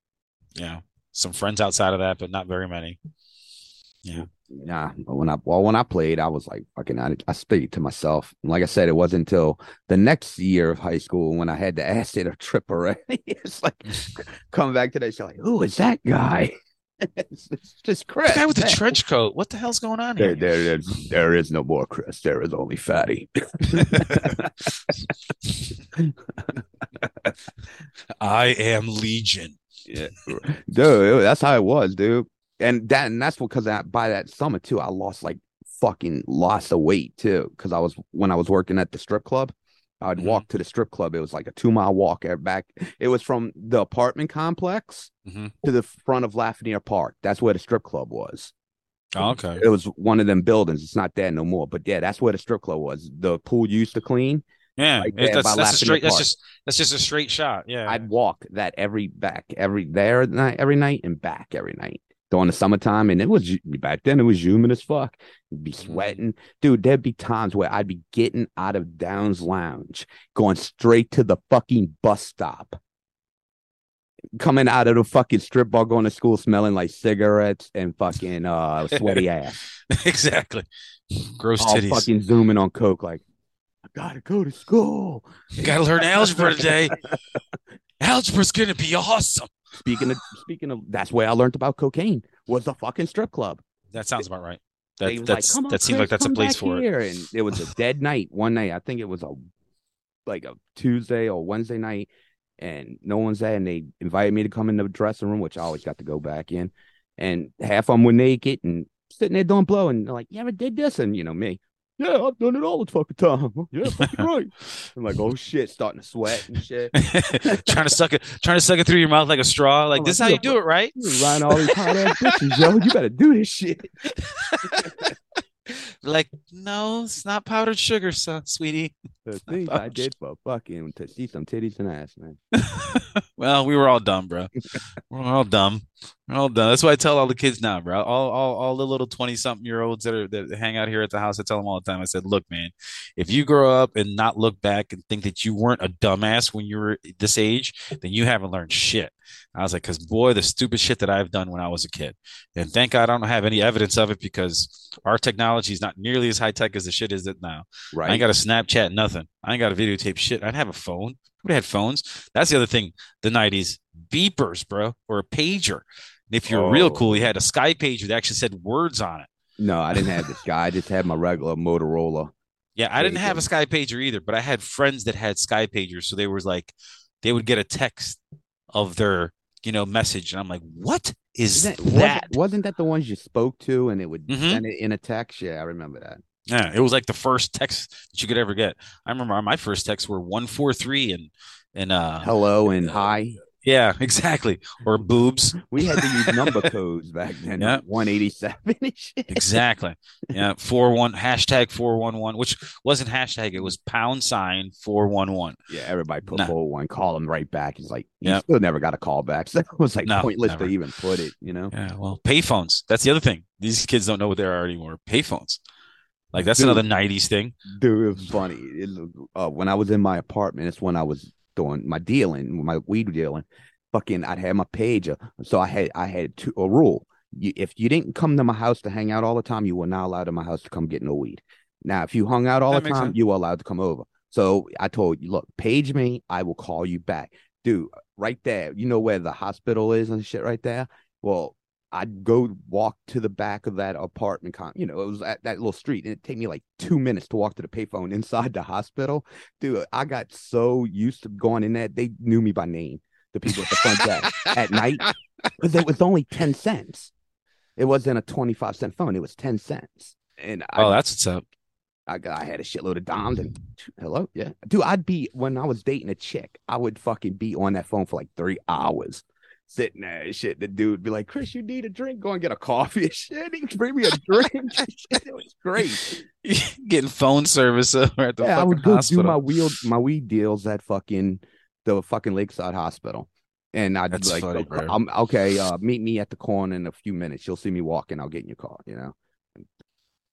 you know some friends outside of that but not very many yeah Nah, when I well when I played, I was like fucking I, I stayed to myself. And like I said, it wasn't until the next year of high school when I had the acid or trip already. it's like come back to that shit, like, who is that guy? It's, it's just Chris. the guy with the trench coat what the hell's going on There, here there, there's- there is no more Chris. There is only Phatty. I am Legion. Yeah, dude, that's how it was, dude. And that, and that's because I, by that summer too, I lost like fucking lots of weight too. Because I was when I was working at the strip club, I'd Mhm. walk to the strip club. It was like a two mile walk back. It was from the apartment complex Mhm. to the front of Lafayette Park. That's where the strip club was. Oh, okay. It was one of them buildings. It's not there no more. But yeah, that's where the strip club was. The pool you used to clean. Yeah, Right it- that's, that's a straight. That's just that's just a straight shot. Yeah. I'd walk that every back every there night every night and back every night during the summertime. And it was back then it was humid as fuck. You'd be Mm-hmm. sweating. Dude, there'd be times where I'd be getting out of Downs Lounge, going straight to the fucking bus stop coming out of the fucking strip bar going to school smelling like cigarettes and fucking uh sweaty ass. exactly. Gross All titties. fucking zooming on coke like I gotta go to school. Gotta learn algebra today. Algebra's gonna be awesome. Speaking of speaking of that's where I learned about cocaine was the fucking strip club. That sounds about right. That was that's "Come on, that seems Chris, like that's a place back for it. And it was a dead night. One night, I think it was a like a Tuesday or Wednesday night, and no one's there. And they invited me to come in the dressing room, which I always got to go back in. And half of them were naked and sitting there doing blow, and they're like, "You ever did this?" And you know me, yeah, I've done it all the fucking time. Yeah, fucking right. I'm like, oh shit, starting to sweat and shit. trying to suck it, trying to suck it through your mouth like a straw. Like I'm this is how you do it, right? You riding all these hot ass bitches, yo. You better do this shit. Like, no, it's not powdered sugar, son, sweetie. The things I did for fucking to see some titties and ass, man. Well, we were all dumb, bro. We're all dumb. We're all dumb. That's why I tell all the kids now, bro. All all, all the little twenty something year olds that are that hang out here at the house. I tell them all the time. I said, look, man, if you grow up and not look back and think that you weren't a dumbass when you were this age, then you haven't learned shit. I was like, because boy, the stupid shit that I've done when I was a kid, and thank God I don't have any evidence of it because our technology is not nearly as high tech as the shit is it now. Right. I ain't got a Snapchat, nothing. I ain't got a videotape shit. I didn't have a phone. Who had phones? That's the other thing. The nineties beepers, bro, or a pager. And if you're real Oh. cool, you had a sky pager that actually said words on it. no, I didn't have this guy. I just had my regular Motorola. Yeah, I didn't have a sky pager either, but I had friends that had sky pagers. So they was like, they would get a text of their, you know, message, and I'm like, what is Isn't- that? Wasn't, wasn't that the ones you spoke to and it would Mhm. send it in a text? Yeah, I remember that. Yeah, it was like the first text that you could ever get. I remember my first texts were one four three and and uh Hello and hi. Yeah, exactly. Or boobs. We had to use number codes back then. Yeah. 187. Exactly. Yeah. Four one hashtag four one one, which wasn't hashtag, it was pound sign four one one. Yeah, everybody put No. forward one, call him right back. He's like, you Yep. still never got a call back. So it was like No, pointless never. to even put it, you know? Yeah. Well, payphones. That's the other thing. These kids don't know what they are anymore. Payphones. Like that's Dude. another nineties thing. Dude, it was funny. It, uh, when I was in my apartment, it's when I was doing my dealing, my weed dealing. Fucking, I'd have my pager, so I had I had two, a rule. You, if you didn't come to my house to hang out all the time, you were not allowed in my house to come get no weed. Now, if you hung out all That the time, sense. you were allowed to come over. So I told you, look, page me, I will call you back, dude. Right there, you know where the hospital is and shit. Right there. Well, I'd go walk to the back of that apartment. Con- you know, it was at that little street, and it'd take me like two minutes to walk to the payphone inside the hospital. Dude, I got so used to going in there, they knew me by name. The people at the front desk at night, because it was only ten cents. It wasn't a twenty-five cent phone; it was ten cents. And I, Oh, that's what's up. I got, I had a shitload of dimes and hello, yeah, dude. I'd be when I was dating a chick, I would fucking be on that phone for like three hours, sitting there and shit. The dude be like, "Chris, you need a drink? Go and get a coffee and shit. He bring me a drink. It was great. Getting phone service over at the yeah, I would go hospital. do my wheel, my weed deals at fucking the fucking Lakeside Hospital. And I'd That's like, funny, bro. I'm okay. Uh, meet me at the corner in a few minutes. You'll see me walking. I'll get in your car. You know,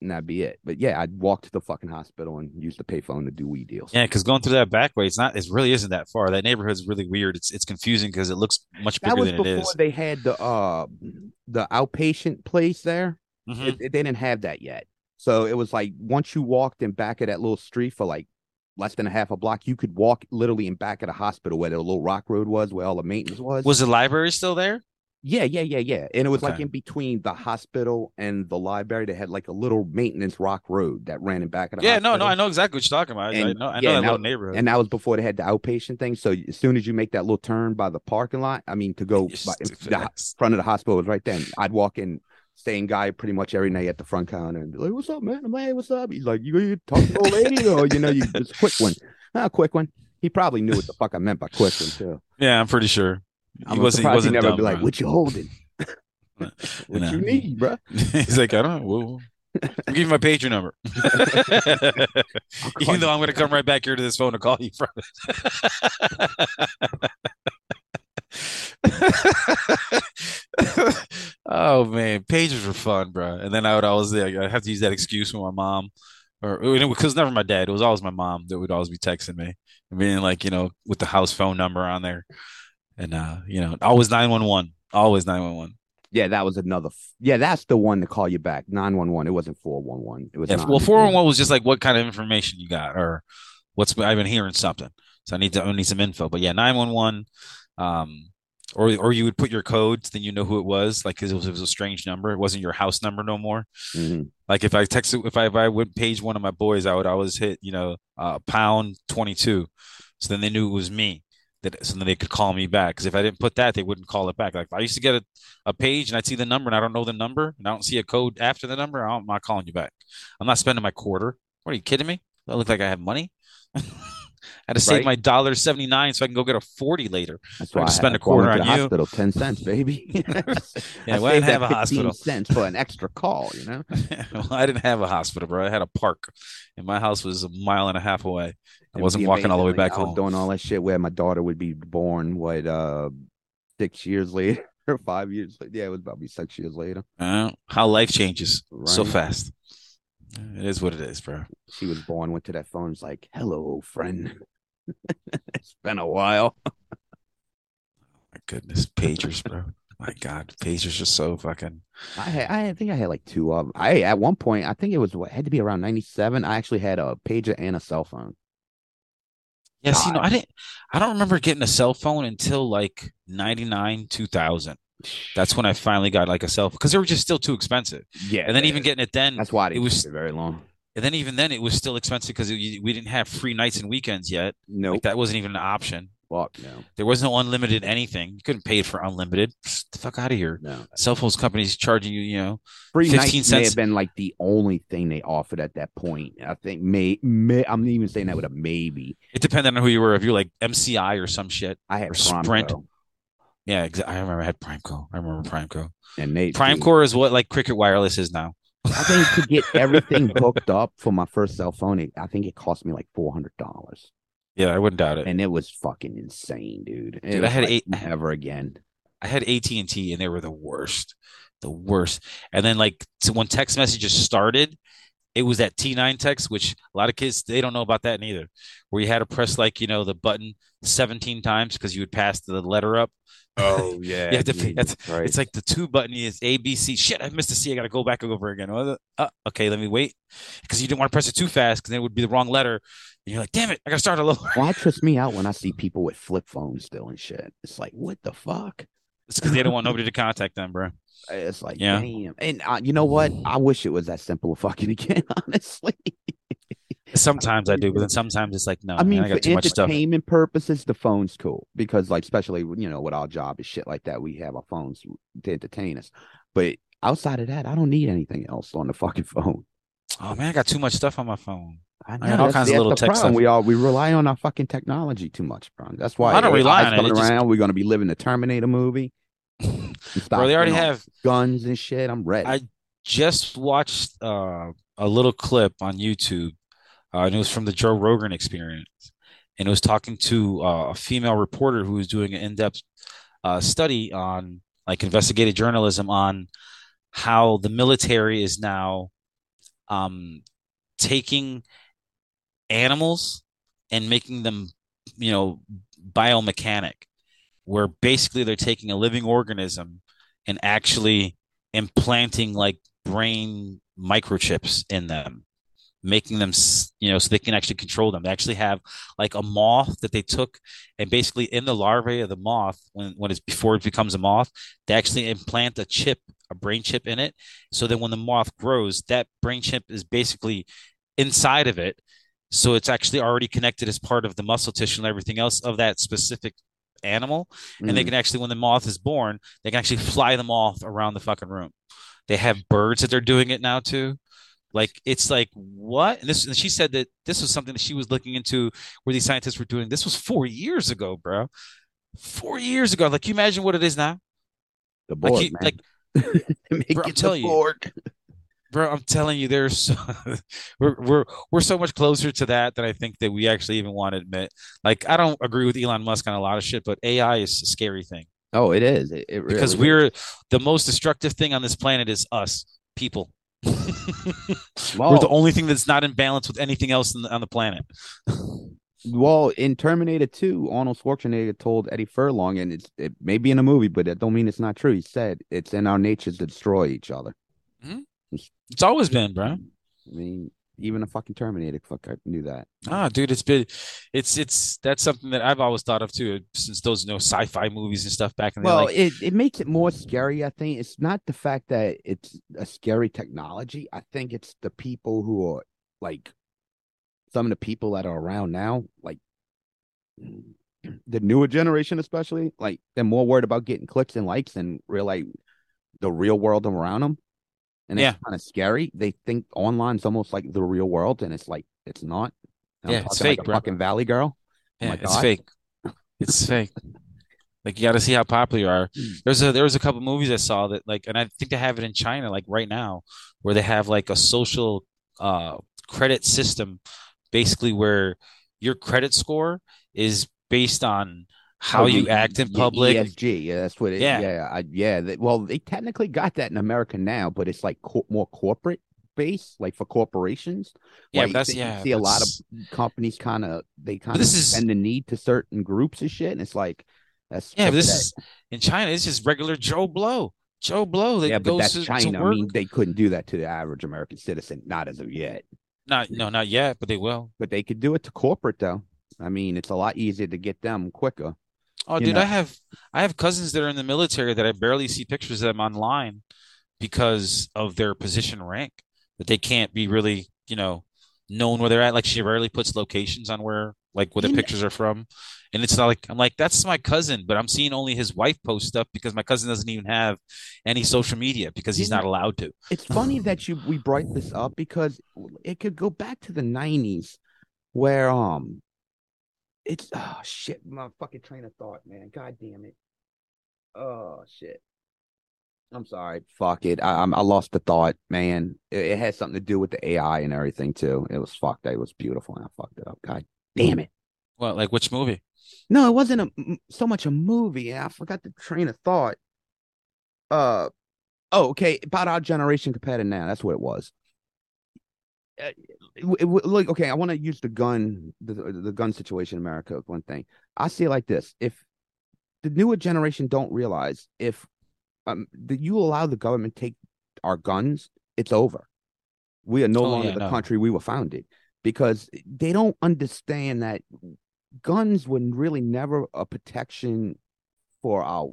and that'd be it. But yeah, I'd walk to the fucking hospital and use the payphone to do weed deals. Yeah, because going through that back way, it's not. It really isn't that far. That neighborhood's really weird. It's it's confusing because it looks much bigger than it before is. they had the uh the outpatient place there. Mhm. It- it- they didn't have that yet. So it was like once you walked in back of that little street for like less than a half a block, you could walk literally in back of the hospital where the little rock road was, where all the maintenance was. Was the library still there? Yeah, yeah, yeah, yeah. And it was like in between the hospital and the library. They had like a little maintenance rock road that ran in back of the Yeah, no, hospital. no, I know exactly what you're talking about. I, I And- know, I know yeah, that and little that- neighborhood. And that was before they had the outpatient thing. So as soon as you make that little turn by the parking lot, I mean to go by, the front of the hospital was right then. I'd walk in, same guy pretty much every night at the front counter and be like, "What's up, man?" I'm like, "Hey, what's up?" He's like, "You, you talk to the old lady, or you know, you just quick one, ah, quick one." He probably knew what the fuck I meant by quick one too. Yeah, I'm pretty sure. I'm he wasn't. He wasn't never dumb, be like, bro. "What you holding? what you need, bro?" He's like, I don't know. Give you my pager number. Even though I'm going to come right back here to this phone to call you from it. oh man, pages were fun, bro. And then I would always like, I have to use that excuse with my mom, or because never my dad. It was always my mom that would always be texting me and being like, you know, with the house phone number on there. And uh, you know, always nine one one, always nine one one. Yeah, that was another. f- Yeah, that's the one to call you back. Nine one one. It wasn't four one one. It was. Yeah, well, 911. four one one was just like what kind of information you got, or what's I've been hearing something, so I need to I need some info. But yeah, nine one one, um, or or you would put your codes, then you know who it was, like because it was, it was a strange number. It wasn't your house number no more. Mhm. Like if I texted, if I if I would page one of my boys, I would always hit you know uh, pound twenty two, so then they knew it was me. That so then they could call me back. Because if I didn't put that, they wouldn't call it back. Like I used to get a, a page and I'd see the number and I don't know the number and I don't see a code after the number. I'm not calling you back. I'm not spending my quarter. What are you kidding me? I look like I have money. I had to save Right. my dollar seventy nine so I can go get a forty later. That's I why can I spend a quarter on you. hospital. Ten cents, baby. Yeah, I well, I didn't have a hospital. 15 cents for an extra call. You know. well, I didn't have a hospital, bro. I had a park, and my house was a mile and a half away. I wasn't walking all the way back like, I was home. doing all that shit where my daughter would be born. What? Uh, six years later, or five years. later. Yeah, it was probably six years later. Uh, how life changes so fast. It is what it is, bro. She was born. Went to that phone. Was like, "Hello, friend." it's been a while. Oh my goodness, pagers, bro. My God, pagers are so fucking. I had, I think I had like two of them. I at one point, I think it was what had to be around ninety seven. I actually had a pager and a cell phone. Yes, see, no, God. I didn't. I don't remember getting a cell phone until like ninety nine, two thousand. That's when I finally got like a cell phone because they were just still too expensive. yeah. And then even getting it then, that's why it was- very long. and then even then, it was still expensive because we didn't have free nights and weekends yet. Nope. Like that wasn't even an option. Fuck no. There was no unlimited anything. You couldn't pay it for unlimited. Psst, the fuck out of here. No. Cell phones companies charging you, you know, Free 15 nights may cents. have been like the only thing they offered at that point. I think may, may I'm even saying that with a maybe. it depended on who you were. If you're like MCI or some shit. I had Sprint. Yeah, exa- I remember I had Primeco. I remember Primeco. and dude, Primecore is what like Cricket Wireless is now. I think to get everything hooked up for my first cell phone, it, I think it cost me like four hundred dollars, Yeah, I wouldn't doubt it. and it was fucking insane, dude. It Dude, I had like, eight- never again. I had AT and T, and they were the worst, the worst. And then like so when text messages started, it was that T9 text, which a lot of kids they don't know about that neither, where you had to press like you know the button 17 times because you would pass the letter up. Oh yeah, You have to- that's- Christ. It's like the two button is A B C. Shit, I missed the C. I got to go back and over again. Uh, uh, okay, let me wait because you didn't want to press it too fast because then it would be the wrong letter. And you're like, damn it, I got to start all over. Why trips me out when I see people with flip phones still and shit? It's like, what the fuck? It's because they don't want nobody to contact them, bro. It's like, Yeah. damn. And uh, you know what? I wish it was that simple of fucking again, honestly. Sometimes I do, but then sometimes it's like, no, I mean, man, I for got too much stuff. entertainment purposes, the phone's cool because, like, especially you know, with our job and shit like that, we have our phones to entertain us. But outside of that, I don't need anything else on the fucking phone. Oh man, I got too much stuff on my phone. I got all kinds of little tech problem. stuff. We all we rely on our fucking technology too much, bro. That's why I don't rely on it, it just- around. We're gonna be living the Terminator movie. Bro, they already have. guns and shit. I'm ready. I just watched uh, a little clip on YouTube, uh, and it was from the Joe Rogan Experience, and it was talking to uh, a female reporter who was doing an in-depth uh, study on like investigative journalism on how the military is now um, taking animals and making them, you know, biomechanic, where basically they're taking a living organism and actually implanting like brain microchips in them making them you know so they can actually control them. They actually have like a moth that they took and basically in the larvae of the moth when when it's before it becomes a moth they actually implant a chip a brain chip in it. So that when the moth grows that brain chip is basically inside of it. So it's actually already connected as part of the muscle tissue and everything else of that specific animal. And they Mm. can actually when the moth is born they can actually fly the moth around the fucking room. They have birds that they're doing it now too like it's like what? And this and she said that this was something that she was looking into where these scientists were doing. This was four years ago bro. Four years ago. Like you imagine what it is now? The like board, you, man. like Make bro, I'm telling you. board. bro i'm telling you there's so, we're, we're we're so much closer to that than i think that we actually even want to admit. Like i don't agree with elon musk on a lot of shit but ai is a scary thing. Oh, it is. It, it because really we're the most destructive thing on this planet is us people is. we're the only thing that's not in balance with anything else the, on the planet Well, in Terminator 2, Arnold Schwarzenegger told Eddie Furlong, and it's it may be in a movie, but it don't mean it's not true. He said it's in our nature to destroy each other. Mm-hmm. It's always been, bro. I mean, even a fucking Terminator fuck I knew that. Ah, dude, it's been, it's it's that's something that I've always thought of too, since those you know sci-fi movies and stuff back in the Well, like, it, it makes it more scary, I think. It's not the fact that it's a scary technology. I think it's the people who are like some of the people that are around now, like the newer generation, especially, like they're more worried about getting clicks and likes and real like the real world around them. And it's Yeah. kind of scary. They think online's almost like the real world, and it's like it's not. And Yeah, it's like fake, a bro. fucking Valley Girl. Oh yeah, my it's God. fake. It's fake. Like you got to see how popular you are. Hmm. There's a there was a couple movies I saw that like, and I think they have it in China like right now, where they have like a social uh credit system, basically where your credit score is based on how Oh, you act in public. ESG, yeah, that's what it. Yeah. Yeah, yeah, I, yeah. Well, they technically got that in America now, but it's like co- more corporate based, like for corporations. Yeah, Like, that's- yeah, See a lot of companies kind of they kind of this is- send the need to certain groups and shit, and it's like that's Yeah, this pathetic. is in China. It's just regular Joe Blow. Joe Blow that yeah, but goes that's to, to China. I mean, they couldn't do that to the average American citizen, not as of yet. Not no, not yet, but they will. But they could do it to corporate though. I mean, it's a lot easier to get them quicker. Oh, dude, know. I have I have cousins that are in the military that I barely see pictures of them online because of their position rank. That they can't be really, you know, known where they're at. Like she rarely puts locations on where like where the You pictures are from. And it's not like I'm like, that's my cousin, but I'm seeing only his wife post stuff because my cousin doesn't even have any social media because he's not allowed to. it's funny that you we brought this up because it could go back to the nineties where um it's oh shit my fucking train of thought man. God damn it. Oh shit. I'm sorry. Fuck it. I I'm, I lost the thought man. It, it had something to do with the AI and everything too. It was fucked. It was beautiful and I fucked it up. God damn it. What, like which movie? no it wasn't a so much a movie. I forgot the train of thought. Uh oh okay. About our generation compared to now. That's what it was it, it, look okay i want to use the gun the, the gun situation in america one thing. I see it like this if the newer generation don't realize if um that you allow the government take our guns it's over. We are no Oh, longer yeah, the no. country we were founded because they don't understand that guns were really never a protection for our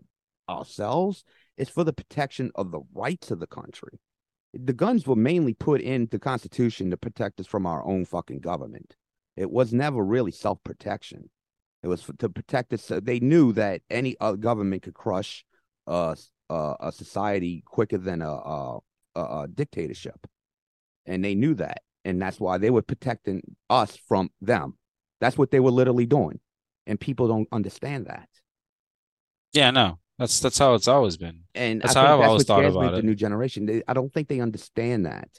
ourselves. It's for the protection of the rights of the country the guns were mainly put in the Constitution to protect us from our own fucking government. It was never really self protection. It was to protect us. They knew that any other government could crush uh, uh, a society quicker than a, a, a dictatorship, and they knew that, and that's why they were protecting us from them. That's what they were literally doing, and people don't understand that. Yeah, no. That's that's how it's always been. And That's I how I've that's always thought about it. the new generation. They, I don't think they understand that.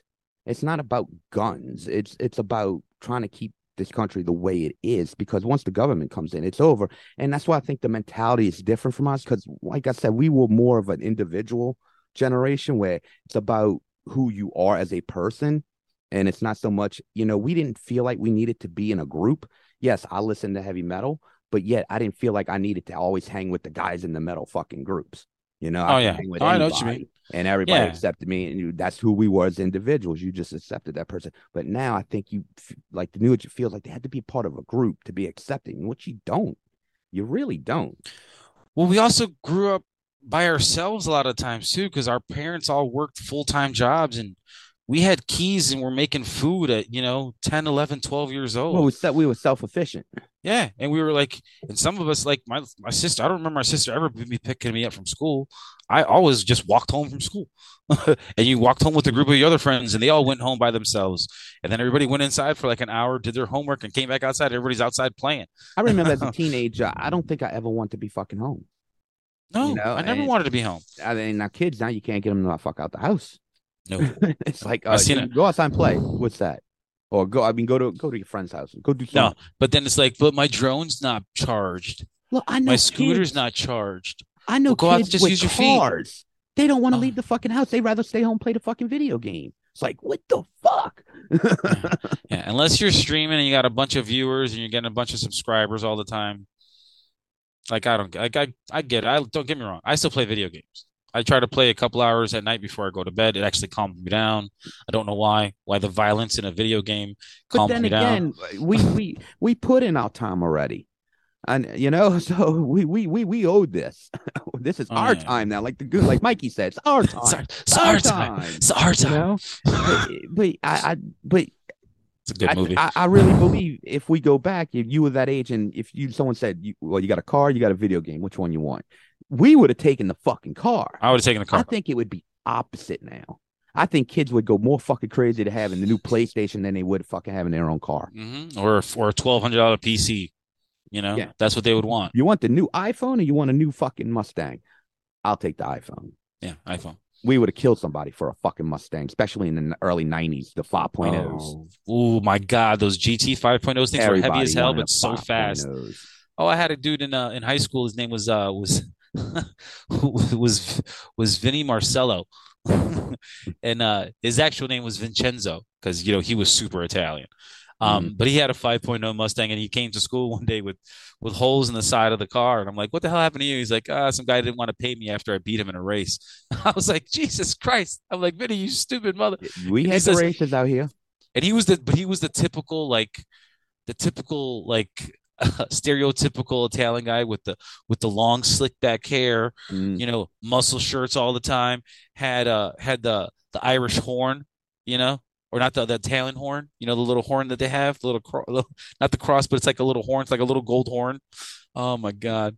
It's not about guns. It's it's about trying to keep this country the way it is. Because once the government comes in, it's over. And that's why I think the mentality is different from us. Because, like I said, we were more of an individual generation where it's about who you are as a person. And it's not so much, you know, we didn't feel like we needed to be in a group. Yes, I listen to heavy metal, but yet I didn't feel like I needed to always hang with the guys in the metal fucking groups. You know, Oh, could yeah. hang with Oh, I know what you mean. And everybody Yeah. accepted me, and you, that's who we were as individuals. You just accepted that person. But now I think you like the new it feels like they had to be part of a group to be accepting, which you don't. You really don't. Well, we also grew up by ourselves a lot of times too, because our parents all worked full-time jobs and we had keys and we're making food at, you know, 10, 11, 12 years old. Well, we said we were self efficient. Yeah, and we were like, and some of us, like my my sister, I don't remember my sister ever be picking me up from school. I always just walked home from school, and you walked home with a group of your other friends, and they all went home by themselves, and then everybody went inside for like an hour, did their homework, and came back outside. Everybody's outside playing. I remember as a teenager, I don't think I ever wanted to be fucking home. No, You know, I never and- wanted to be home. I mean, now kids now you can't get them to not fuck out the house. No, it's like uh, seen you it. go outside and play. What's that? Or go. I mean, go to go to your friend's house. Go do something. no, but then it's like, but my drone's not charged. Look, I know My scooter's kids- not charged. I know Well, go out just use your feet. cars. They don't want to Oh. leave the fucking house. They'd rather stay home and play the fucking video game. It's like, what the fuck? fuck? Yeah, unless you're streaming and you got a bunch of viewers and you're getting a bunch of subscribers all the time. Like I don't like I I get it. I don't get me wrong. I still play video games. I try to play a couple hours at night before I go to bed. It actually calms me down. I don't know why. Why the violence in a video game But calms then me down. again, we we we put in our time already. And you know, so we we we we owed this. this is Oh, our yeah. time now. Like the good like Mikey said, it's our time. It's our, it's our time. It's our You time. know? but, but I, I but It's a good I, movie. I, I really believe if we go back, if you were that age and if you someone said, you, well, you got a car, you got a video game, which one you want? We would have taken the fucking car. I would have taken the car. I think it would be opposite now. I think kids would go more fucking crazy to having the new PlayStation than they would fucking having their own car. hmm Or or a twelve hundred dollar PC. You know, Yeah. that's what they would want. You want the new iPhone or you want a new fucking Mustang? I'll take the iPhone. Yeah, iPhone. We would have killed somebody for a fucking Mustang, especially in the early 90s, the 5.0s. Oh, oh my God, those GT 5.0 things were heavy as hell, but so fast. 5.0s. Oh, I had a dude in uh, in high school. His name was uh was was was Vinny Marcello, and uh his actual name was Vincenzo because you know he was super Italian. Um, but he had a 5.0 Mustang, and he came to school one day with with holes in the side of the car, and I'm like, "What the hell happened to you?" He's like, "Ah, some guy didn't want to pay me after I beat him in a race." I was like, "Jesus Christ!" I'm like, "Vinny, you stupid mother!" We And had the says- races out here. and he was the but he was the typical like the typical like stereotypical Italian guy with the with the long slick back hair, Mm. you know, muscle shirts all the time, had uh had the the Irish horn, you know, or not the the Italian horn, you know, the little horn that they have, the little, cro- little not the cross, but it's like a little horn, it's like a little gold horn. Oh my God.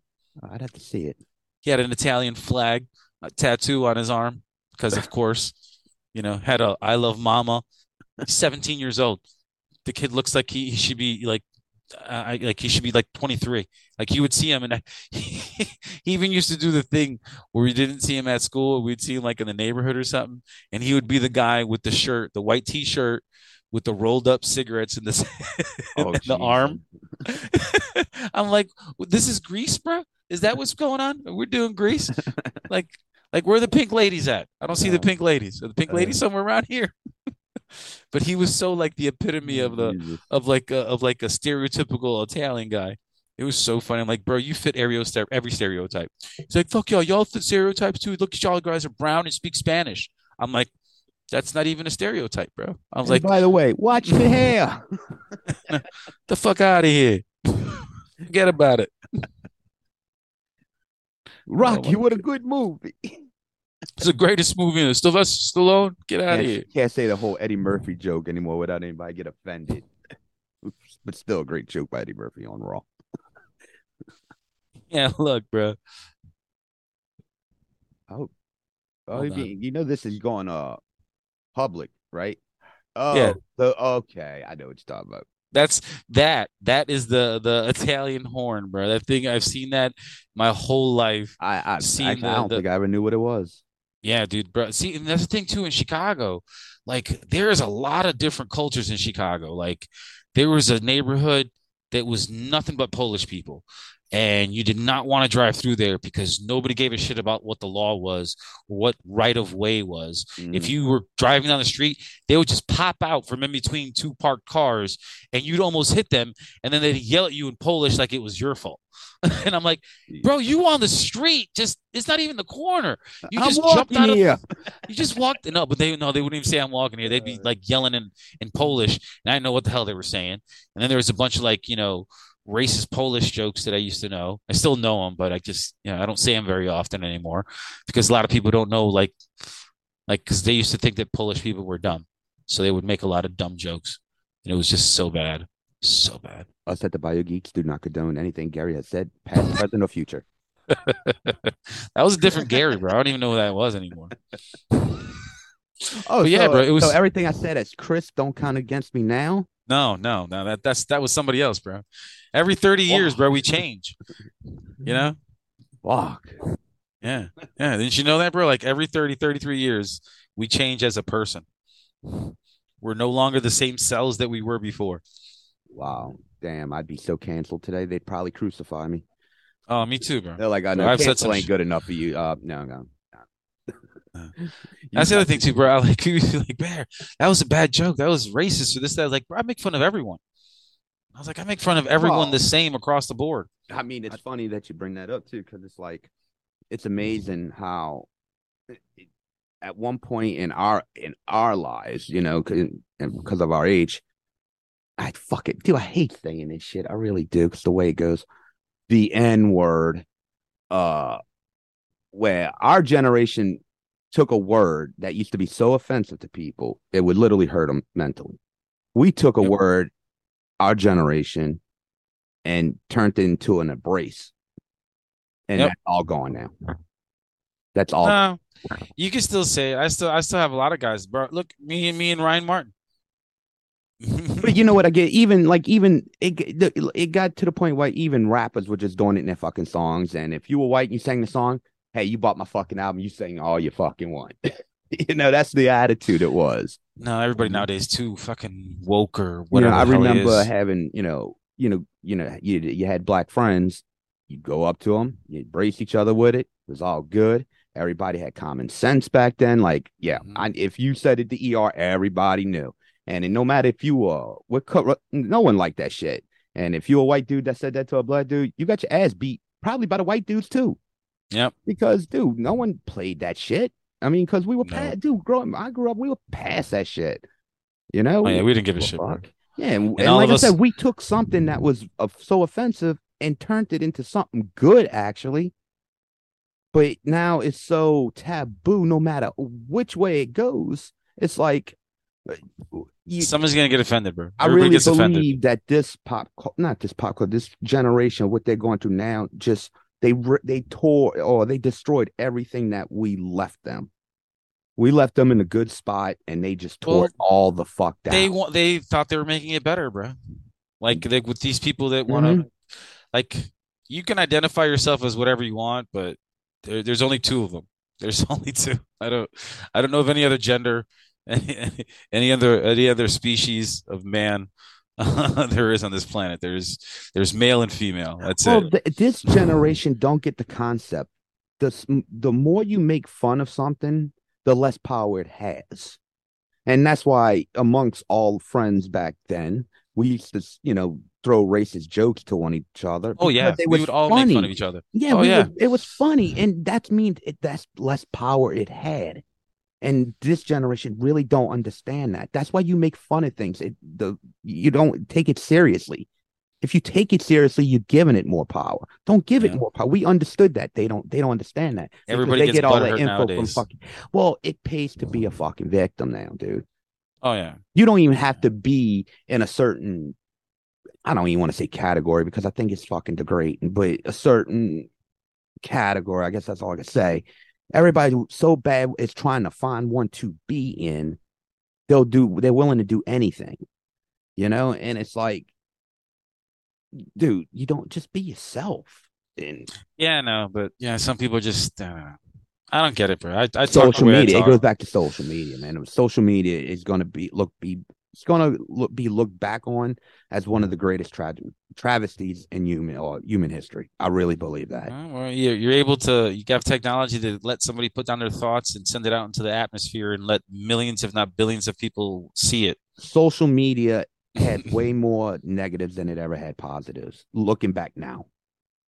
I'd have to see it. He had an Italian flag a tattoo on his arm because of course, you know, had a I love mama. He's 17 years old. The kid looks like he, he should be like I- like he should be like 23. Like you would see him and I, he even used to do the thing where we didn't see him at school, we'd see him like in the neighborhood or something, and he would be the guy with the shirt, the white t-shirt with the rolled up cigarettes in the oh, in Oh, the arm. I'm like, this is Grease, bro? Is that what's going on? We're doing Grease? like, like where are the pink ladies at? I don't see the pink ladies. Are the pink uh, ladies somewhere around here? But he was so like the epitome of the Jesus. of like a, of like a stereotypical Italian guy. It was so funny. I'm like, bro, you fit every every stereotype. He's like, fuck y'all, y'all fit stereotypes too. Look at y'all guys are brown and speak Spanish. I'm like, that's not even a stereotype, bro. I was And like, by the way, watch the hair. the fuck out of here. Forget about it. Rocky, what a good movie. It's the greatest movie in Sylvester Stallone. Get out of here. Can't, can't say the whole Eddie Murphy joke anymore without anybody get offended. But still a great joke by Eddie Murphy on Raw. Yeah, look, bro. Oh, oh you, you know this is going uh public, right? Oh, Yeah. the, okay, I know what you're talking about. That's that. That is the the Italian horn, bro. That thing I've seen that my whole life. I, I Seen actually, the- I don't the- think I ever knew what it was. Yeah, dude, bro. See, and that's the thing too in Chicago. Like, there is a lot of different cultures in Chicago. Like, there was a neighborhood that was nothing but Polish people, and you did not want to drive through there because nobody gave a shit about what the law was what right of way was. If Mhm. you were driving down the street, they would just pop out from in between two parked cars, and you'd almost hit them, and then they'd yell at you in Polish like it was your fault. and I'm like, bro, you on the street? Just it's not even the corner. You just jumped out of here. you just walked no, but they no, they wouldn't even say I'm walking here. They'd be like yelling in in Polish, and I didn't know what the hell they were saying. And then there was a bunch of like you know racist Polish jokes that I used to know. I still know them, but I just you know I don't say them very often anymore because a lot of people don't know like like because they used to think that Polish people were dumb, so they would make a lot of dumb jokes, and it was just so bad, so bad. Us at the Bayou Geeks do not condone anything Gary has said, past, present, or future. that was a different Gary, bro. I don't even know who that was anymore. Oh, yeah, bro, it was- so everything I said as Chris don't count against me now. No, no, no. That that's that was somebody else, bro. Every 30 years, bro, we change. You know? Fuck. Yeah. Yeah. Didn't you know that, bro? Like every 30, 33 years, we change as a person. We're no longer the same cells that we were before. Wow. Damn, I'd be so canceled today. They'd probably crucify me. Oh, me too, bro. They're like, I Bro, know cancel ain't sh- good enough for you. Uh, no, no. That's the other thing too, bro. I like he like, Bear, that was a bad joke. That was racist or this, that. Like, bro, I make fun of everyone. I was like, I make fun of everyone Well- the same across the board. I mean, it's funny that you bring that up too, because it's like, it's amazing how, it- it- at one point in our in our lives, you know, cause, because of our age, I fuck it, dude. I hate saying this shit. I really do, because the way it goes, the N word, uh, where our generation took a word that used to be so offensive to people, it would literally hurt them mentally. We took a Yep. word, our generation, and turned it into an embrace. And Yep. that's all gone now. That's all. No, you can still say it. I still, I still have a lot of guys, bro. Look, me and me and Ryan Martin. but you know what I get? Even like even it it got to the point where even rappers were just doing it in their fucking songs. And if you were white and you sang the song, hey, you bought my fucking album, you sang all you fucking want. you know, that's the attitude it was. no, everybody nowadays too fucking woke or You whatever. know, I the hell he remember having, you know, you know, you know, you you had black friends. You go up to them, you embrace each other with it. It was all good. Everybody had common sense back then. Like, yeah, Mhm. I, if you said it to ER, everybody knew. And, and no matter if you were, what co- no one liked that shit. And if you a white dude that said that to a black dude, you got your ass beat probably by the white dudes too. Yep. Because dude, no one played that shit. I mean, because we were No. past, dude. Growing, I grew up, we were past that shit. You know, Oh, yeah, we didn't give a Well, shit. fuck. Yeah, and, and all like I us- said, we took something that was uh, so offensive and turned it into something good, actually. But now it's so taboo. No matter which way it goes, it's like uh, you, Someone's gonna get offended, bro. I Everybody really gets offended. believe that this pop, not this pop culture, this generation, what they're going through now, just they they tore or they destroyed everything that we left them. We left them in a good spot, and they just tore Well, all the fuck down. They want. They thought they were making it better, bro. Like they, with these people that want to, Mm-hmm. like, you can identify yourself as whatever you want, but there, there's only two of them. There's only two. I don't. I don't know of any other gender, any, any other any other species of man there is on this planet. There's there's male and female. That's well, it. th- this generation don't get the concept. The the more you make fun of something, the less power it has, and that's why amongst all friends back then, we used to, you know, throw racist jokes to one each other. Oh yeah, it we would all funny. make fun of each other. Yeah, Oh, yeah. would- it was funny, and that means it, that's less power it had. And this generation really don't understand that. That's why you make fun of things. It, the you don't take it seriously. If you take it seriously, you're giving it more power. Don't give it more power. We understood that. They don't. They don't understand that. Everybody they gets get all the butthurt info from nowadays. fucking. Well, it pays to be a fucking victim now, dude. Oh yeah. You don't even have to be in a certain. I don't even want to say category because I think it's fucking degrading, but a certain category. I guess that's all I can say. Everybody so bad is trying to find one to be in. They'll do. They're willing to do anything, you know. And it's like, dude, you don't just be yourself. And Yeah, no, but yeah, some people just uh, I don't get it, bro. I, I talk the social way I media. It goes back to social media, man. Social media is going to be look be it's going to look be looked back on as one of the greatest tra- travesties in human or human history. I really believe that. Well, well, you're, you're able to you have technology to let somebody put down their thoughts and send it out into the atmosphere and let millions, if not billions, of people see it. Social media had way more negatives than it ever had positives. Looking back now,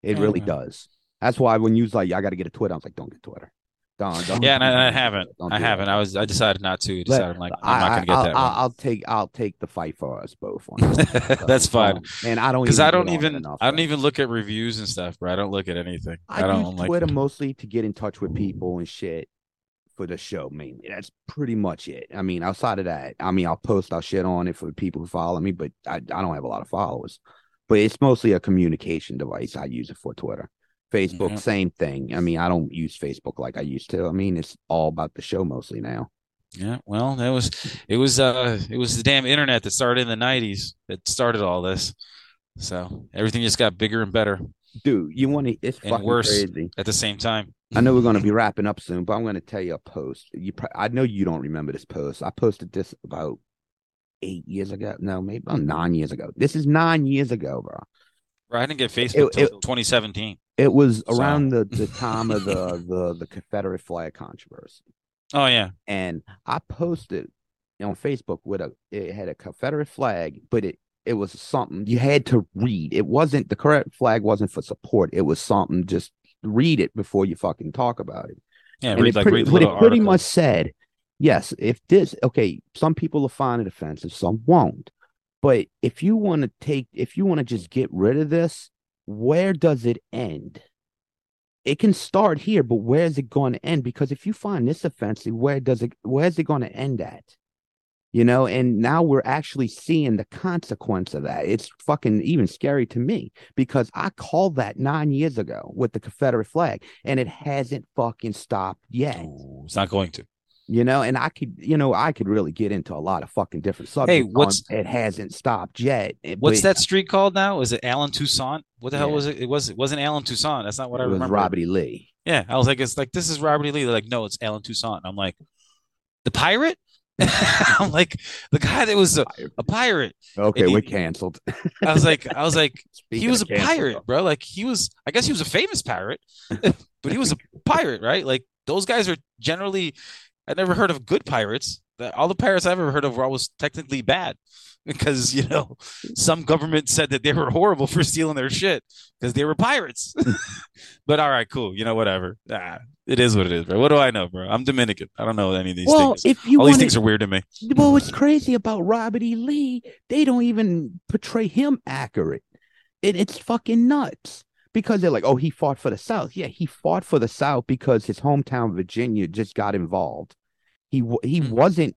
it really Yeah. does. That's why when you was like, I got to get a Twitter, I was like, don't get Twitter. Don't, don't Yeah, and I, I haven't. I haven't. I was. I decided not to. Let- Decided I'm like I'm not gonna get I, that. I'll. I'll take I'll take the fight for us both. On. That's fine. And I don't Because even I don't even. enough, I don't even look at reviews and stuff, bro. I don't look at anything. I, I, don't use like. Twitter mostly to get in touch with people and shit for the show mainly. That's pretty much it. I mean, outside of that, I mean, I'll post I'll shit on it for people who follow me, but I, I don't have a lot of followers. But it's mostly a communication device. I use it for Twitter. Facebook, Mhm. same thing. I mean, I don't use Facebook like I used to. I mean, it's all about the show mostly now. Yeah, well, that was it was uh it was the damn internet that started in the nineties that started all this. So everything just got bigger and better Dude, you want to? It's and fucking worse crazy. at the same time. I know we're going to be wrapping up soon, but I'm going to tell you a post. You, pro- I know you don't remember this post. I posted this about eight years ago. No, maybe about nine years ago. This is nine years ago, bro. Bro, I didn't get Facebook it- till 2017. It was So- around the, the time of the, the the Confederate flag controversy. Oh yeah. and I posted on Facebook with a it had a Confederate flag, but it it was something you had to read. It wasn't the correct flag wasn't for support. It was something just read it before you fucking talk about it. Yeah, And read it like pretty, read the but it pretty much said, yes, if this okay, some people will find it offensive, some won't. But if you want to take, if you want to just get rid of this, where does it end? It can start here, but where is it going to end? Because if you find this offensive, where does it, where is it going to end at? You know, and now we're actually seeing the consequence of that. It's fucking even scary to me because I called that nine years ago with the Confederate flag and it hasn't fucking stopped yet. It's not going to. You know, and I could, you know, I could really get into a lot of fucking different subjects. hey what's- on it hasn't stopped yet. eh, What's but that street called now? Is it Allen Toussaint? What the hell was it? It was it wasn't Allen Toussaint. That's not what I It was remember. Robert E. Lee. Yeah, I was like, it's like this is Robert E. Lee. They're like, no, it's Allen Toussaint. I'm like, the pirate. I'm like the guy that was a, a pirate. Okay, he- we're canceled. I was like, I was like, he was a canceled, pirate, bro. Like he was, I guess he was a famous pirate, but he was a pirate, right? Like those guys are generally, I never heard of good pirates. All the pirates I've ever heard of were always technically bad because, you know, some government said that they were horrible for stealing their shit because they were pirates. but all right, cool. You know, whatever. Ah, it is what it is, bro. What do I know, bro? I'm Dominican. I don't know any of these Well, things. if you All these things are weird to me. Well, what's crazy about Robert E. Lee, they don't even portray him accurate. It, it's fucking nuts because they're like, oh, he fought for the South. Yeah, he fought for the South because his hometown Virginia just got involved. He he Hmm. wasn't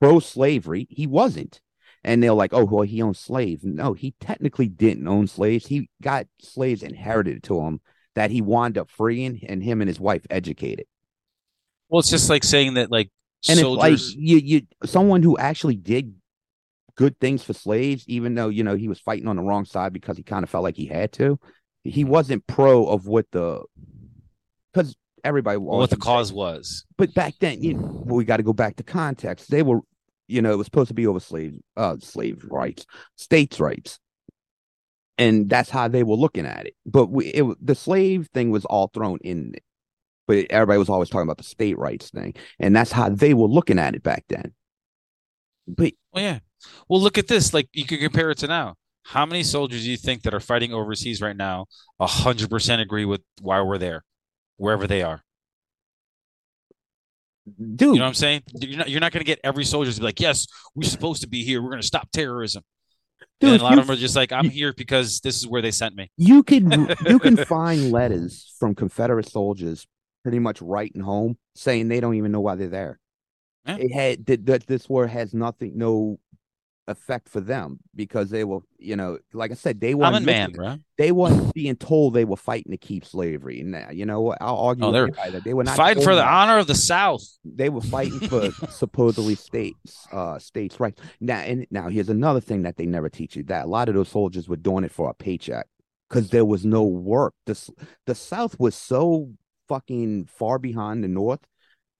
pro slavery. He wasn't. And they're like, oh, well, he owned slaves. No, he technically didn't own slaves. He got slaves inherited to him that he wound up freeing, and him and his wife educated. Well, it's just like saying that, like, and soldiers. it's like you you someone who actually did good things for slaves even though you know he was fighting on the wrong side because he kind of felt like he had to he wasn't pro of what the because everybody what always the say- cause was. but back then you know we got to go back to context they were you know it was supposed to be over slave uh slave rights states rights and that's how they were looking at it but we it, the slave thing was all thrown in but everybody was always talking about the state rights thing and that's how they were looking at it back then but Well, yeah. Well, look at this. Like, you could compare it to now. How many soldiers do you think that are fighting overseas right now? A hundred percent agree with why we're there, wherever they are. dude You know what I'm saying? You're not. You're not going to get every soldier to be like, "Yes, we're supposed to be here. We're going to stop terrorism." dude and a lot of them are just like, "I'm here because this is where they sent me." you can you can find letters from confederate soldiers pretty much writing home saying they don't even know why they're there Yeah. it had that this war has nothing no effect for them because they were you know like i said they weren't man, bro. they weren't being told they were fighting to keep slavery and uh, you know what i'll argue Oh, they're that they were not Fighting for the that. honor of the South. they were fighting for supposedly states uh states rights now and now here's another thing that they never teach you that a lot of those soldiers were doing it for a paycheck because there was no work the, the south was so fucking far behind the north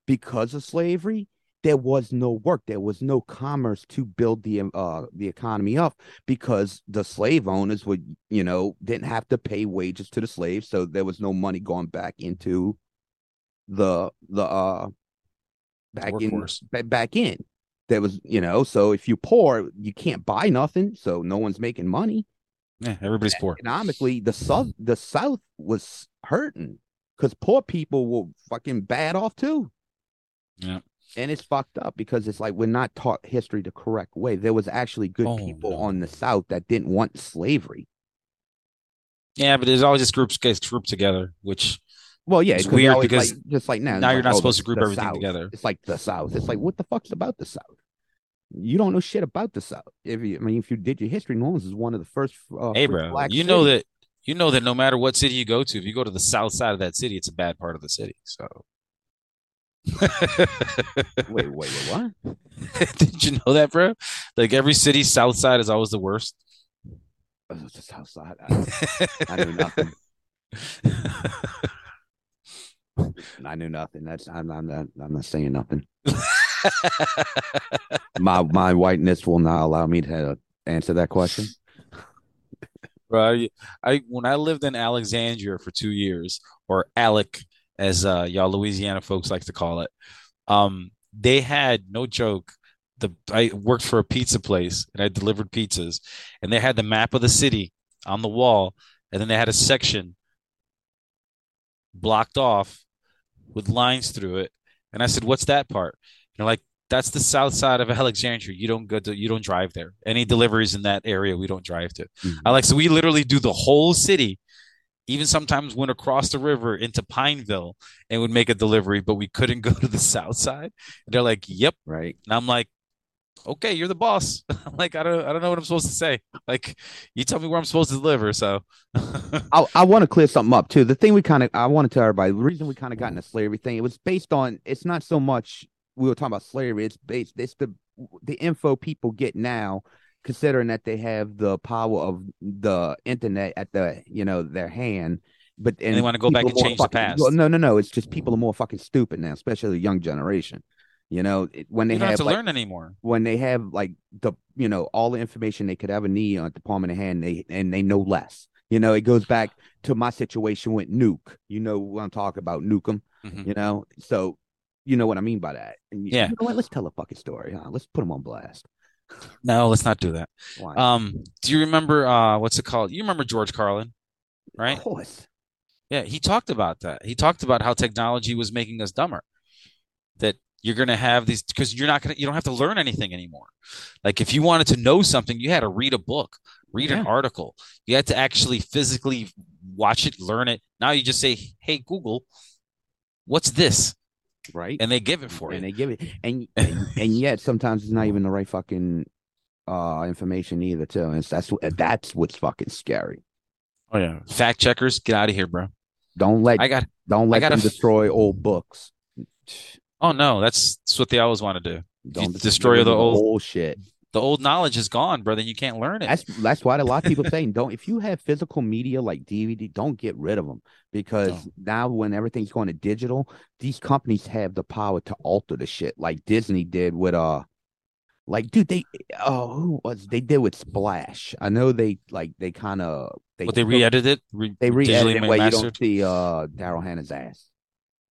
because of slavery there was no work there was no commerce to build the um, uh the economy up because the slave owners would you know didn't have to pay wages to the slaves so there was no money going back into the the uh back in Workforce. ba- back in there was you know so if you poor you can't buy nothing so no one's making money Yeah, everybody's poor. economically the south the south was hurting because poor people were fucking bad off too Yeah. And it's fucked up because it's like we're not taught history the correct way there was actually good Oh, people no. on the south that didn't want slavery Yeah, but there's always just groups gets grouped together, which well yeah it's weird because like, just like now now you're not oh, supposed to group everything South. together. it's like the south it's like what the fuck's about the south you don't know shit about the south if you i mean if you did your history new orleans is one of the first uh, hey, bro, black you know that you know that no matter what city you go to, if you go to the south side of that city, it's a bad part of the city. So. wait wait wait what Did you know that, bro? Like every city south side is always the worst. Oh, the south side I, I knew nothing I knew nothing. That's I'm, I'm not I'm not saying nothing. my my whiteness will not allow me to answer that question. Bro, I, I when I lived in Alexandria for two years, or Alec, as uh, y'all Louisiana folks like to call it, Um, they had no joke. The I worked for a pizza place and I delivered pizzas, and they had the map of the city on the wall, and then they had a section blocked off with lines through it. And I said, "What's that part?" And they're like, "That's the south side of Alexandria. You don't go to, you don't drive there. Any deliveries in that area, we don't drive to." I like, so we literally do the whole city. Even sometimes went across the river into Pineville and would make a delivery, but we couldn't go to the south side. And they're like, "Yep." Right. And I'm like, "Okay, you're the boss." I'm like, I don't, I don't know what I'm supposed to say. Like, you tell me where I'm supposed to deliver. So, I, I want to clear something up too. The thing we kind of I want to tell everybody the reason we kind of got into slavery thing it was based on it's not so much we were talking about slavery. It's based it's the the info people get now, considering that they have the power of the internet at the you know their hand. But and they wanna go back and change the past. well, no, no, no. It's just people are more fucking stupid now, especially the young generation. You know, when they have have to like, learn anymore. when they have like the you know all the information they could ever need on the palm of the hand they and they know less you know it goes back to my situation with nuke you know what i'm talking about nuke 'em, Mhm. you know so you know what i mean by that and Yeah. you know what let's tell a fucking story huh? let's put them on blast No, let's not do that. Why? Um, do you remember uh what's it called? You remember George Carlin, right? of course Yeah, he talked about that. He talked about how technology was making us dumber. That you're gonna have these because you're not gonna you don't have to learn anything anymore. Like if you wanted to know something, you had to read a book, read an article. You had to actually physically watch it, learn it. Now you just say, "Hey Google, what's this?" Right and they give it for it. and they give it and, and and yet sometimes it's not even the right fucking uh information either too and that's that's what's fucking scary Oh yeah, fact checkers, get out of here, bro. don't let I got. don't let got a them f- destroy old books Oh no, that's that's what they always want to do. don't you destroy get the old- old shit The old knowledge is gone, brother. You can't learn it. That's that's why a lot of people saying don't if you have physical media like DVD, don't get rid of them because No. now when everything's going to digital, these companies have the power to alter the shit like Disney did with uh like dude they oh who was they did with Splash. I know they like they kind of they But they re-edited it. Re- they re-edited it where you don't see uh Daryl Hannah's ass.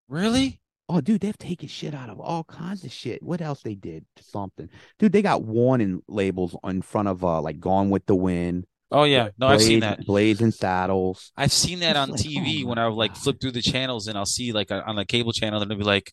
Really? Oh, dude, they've taken shit out of all kinds of shit. What else they did something? Dude, they got warning labels in front of uh like Gone with the Wind. Oh yeah. No, I've seen that. Blades-. Blazing Saddles. I've seen that It's on like, TV oh when I like God. flip through the channels and I'll see like on the cable channel and it'll be like,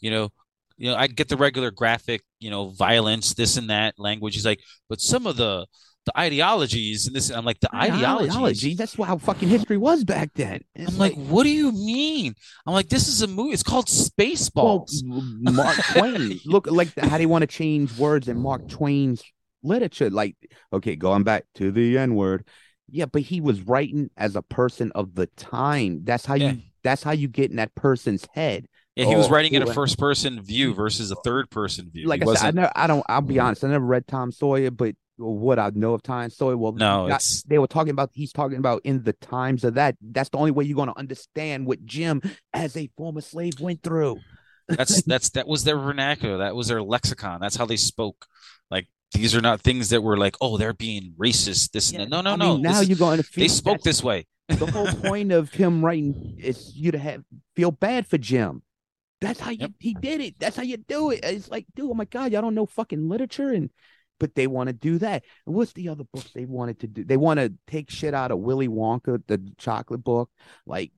you know, you know, I get the regular graphic, you know, violence, this and that language. He's like, but some of the the ideologies and this. I'm like, the ideologies. Ideology. That's how fucking history was back then. It's I'm like, what do you mean? I'm like, this is a movie. It's called well, Spaceballs. Mark Twain. Look like how do you want to change words in Mark Twain's literature. Like, okay, going back to the N word. Yeah, but he was writing as a person of the time. That's how Yeah. you. That's how you get in that person's head. yeah, he was oh, writing in a first person view versus a third person view. Like He I said, I never. I don't. I'll be honest. I never read Tom Sawyer, but what I know of Tom Sawyer, well, No, not- they were talking about. He's talking about in the times of that. That's the only way you're going to understand what Jim, as a former slave, went through. that's that's that was their vernacular. That was their lexicon. That's how they spoke. Like these are not things that were like, oh, they're being racist. This and that. No, no, I no. mean, now This is- you're going to feel they spoke this way. the whole point of him writing is you to have feel bad for Jim. That's how you, Yep. he did it. That's how you do it. It's like, dude, oh my god, y'all don't know fucking literature, and but they want to do that. And what's the other books they wanted to do? They want to take shit out of Willy Wonka, the chocolate book. Like,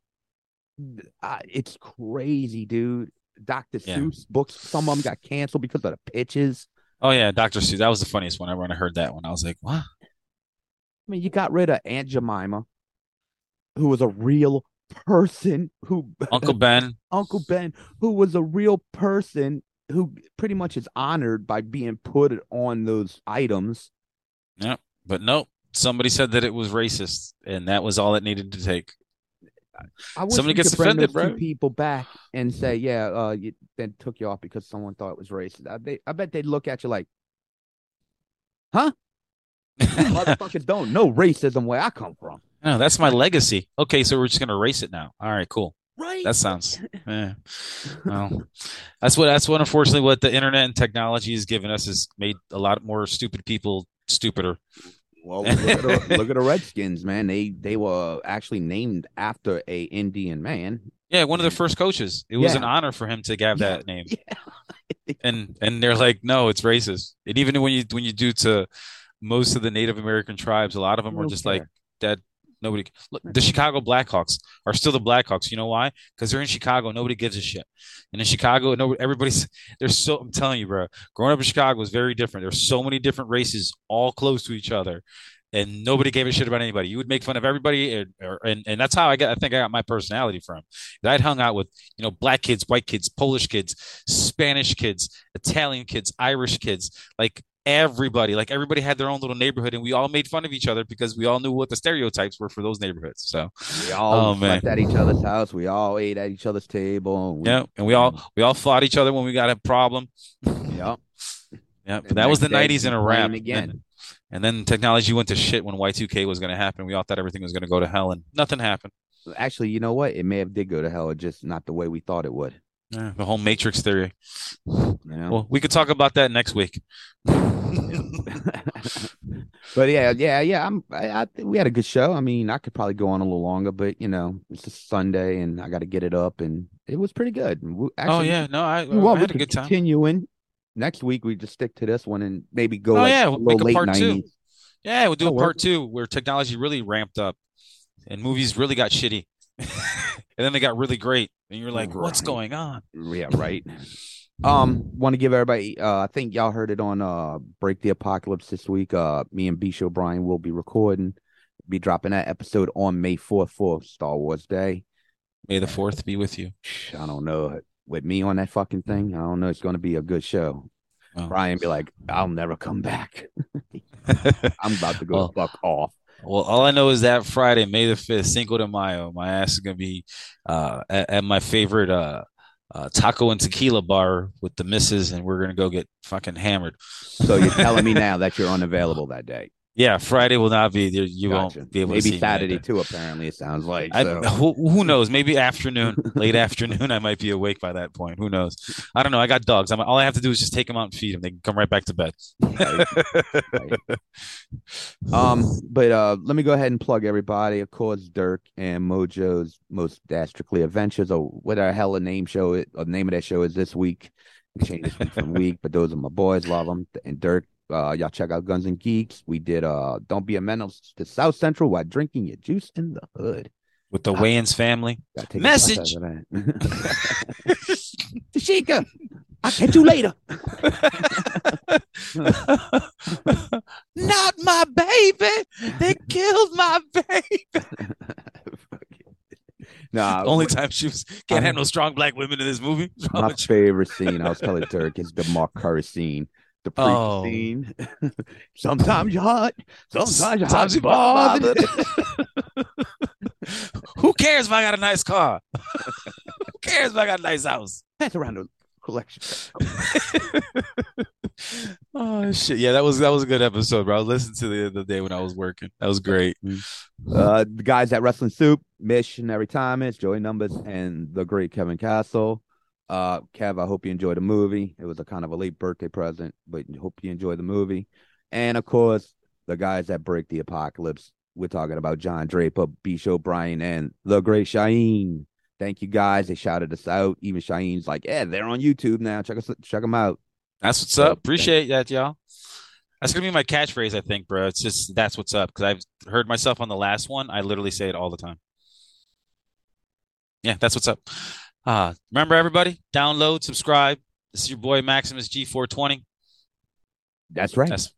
uh, it's crazy, dude. Dr. Yeah. Seuss books, some of them got canceled because of the pitches. Oh yeah, Dr. Seuss. That was the funniest one. I heard that one, I was like, what? I mean, you got rid of Aunt Jemima, who was a real person who Uncle Ben. Uncle Ben, who was a real person who pretty much is honored by being put on those items. Yeah, but nope. Somebody said that it was racist, and that was all it needed to take. I wish Somebody gets offended, bro. people back and say, "Yeah, uh, you then took you off because someone thought it was racist." I, they, I bet they'd look at you like, "Huh? Motherfuckers don't know racism where I come from." No, that's my legacy. Okay, so we're just gonna erase it now. All right, cool. Right? That sounds. Yeah. Well, that's what. That's what. Unfortunately, what the internet and technology has given us has made a lot more stupid people stupider. Well, look at, the, look at the Redskins, man. They they were actually named after a Indian man. Yeah, one of the first coaches. It was Yeah. an honor for him to have Yeah. that name. And and they're like, no, it's racist. And even when you when you do to most of the Native American tribes, a lot of them don't just like care. that. Nobody. Look, the mm-hmm. Chicago Blackhawks are still the Blackhawks. You know why? Because they're in Chicago. Nobody gives a shit. And in Chicago, nobody. everybody's. There's so. I'm telling you, bro. Growing up in Chicago was very different. There's so many different races, all close to each other, and nobody gave a shit about anybody. You would make fun of everybody, and or, and, and that's how I got. I think I got my personality from. I'd hung out with you know black kids, white kids, Polish kids, Spanish kids, Italian kids, Irish kids, like everybody. Like everybody had their own little neighborhood, and we all made fun of each other because we all knew what the stereotypes were for those neighborhoods. So We all Oh, man. at each other's house. We all ate at each other's table. We, yeah, and we all we all fought each other when we got a problem. Yep. Yeah, but that was the day, '90s in a wrap. again. And, and then technology went to shit when Y2K was going to happen. We all thought everything was going to go to hell, and nothing happened. Actually, you know what? It may have did go to hell, just not the way we thought it would. Yeah, the whole Matrix theory. You know? Well, we could talk about that next week. but yeah, yeah, yeah. I'm. I, I think we had a good show. I mean, I could probably go on a little longer, but you know, it's a Sunday, and I got to get it up, and it was pretty good. And we- oh Actually, yeah, no, I, we, well, I we had a good time. continuing next week. We just stick to this one and maybe go. Oh, like yeah, we'll little make a late part two. Yeah, we'll do oh, a part work. two where technology really ramped up, and movies really got shitty, and then they got really great, and you're like, "What's going on?" Yeah, right. um, want to give everybody. Uh, I think y'all heard it on uh Break the Apocalypse this week. Uh, me and B Show Brian will be recording, be dropping that episode on May fourth for Star Wars Day. May the fourth be with you. I don't know with me on that fucking thing. I don't know. It's going to be a good show. Oh. Brian be like, I'll never come back. I'm about to go Well, fuck off. Well, all I know is that Friday, May the fifth, Cinco de Mayo, my ass is gonna be uh, at, at my favorite uh, uh, taco and tequila bar with the missus, and we're gonna go get fucking hammered. So you're telling me now that you're unavailable that day? Yeah, Friday will not be there. You Gotcha. won't be able to Maybe see Saturday day. too. Apparently, it sounds like. I, who, who knows? Maybe afternoon, late afternoon, I might be awake by that point. Who knows? I don't know. I got dogs. I'm, all I have to do is just take them out and feed them. They can come right back to bed. Um, but uh, let me go ahead and plug everybody. Of course, Dirk and Mojo's Most Dastardly Adventures, or what the hell a name show it, or the name of that show is this week. Changes from week, but those are my boys. Love them. And Dirk, uh, y'all check out Guns and Geeks. We did uh, Don't Be a Menace to South Central while drinking your juice in the hood. With the Wayans family. Gotta take a Message. Dashiki, I'll catch you later. Not my baby. They killed my baby. Nah, Only time she was can't have no strong black women in this movie. My favorite scene, I was telling Dirk, is the Mark Curry scene. The preacher Oh. scene. sometimes you're hot, sometimes you're hot Sometimes you bothered. Who cares if I got a nice car? Who cares if I got a nice house? That's around the collection. Oh shit! Yeah, that was that was a good episode, bro. I listened to the other day when I was working. That was great. Uh, the guys at Wrestling Soup, Missionary Thomas, Joey Numbers, and the great Kevin Castle. Uh, Kev, I hope you enjoyed the movie. It was a kind of a late birthday present, but hope you enjoyed the movie. And of course, the guys that break the apocalypse. We're talking about John Draper, B. Show Brian, and the great Shaheen. Thank you guys. They shouted us out. Even Shaheen's like, yeah, they're on YouTube now. Check us, check them out. That's what's up. Appreciate that, y'all. That's gonna be my catchphrase, I think, bro. It's just that's what's up because I've heard myself on the last one. I literally say it all the time. Yeah, that's what's up. Uh, remember, everybody, download, subscribe. This is your boy Maximus G420. That's right. That's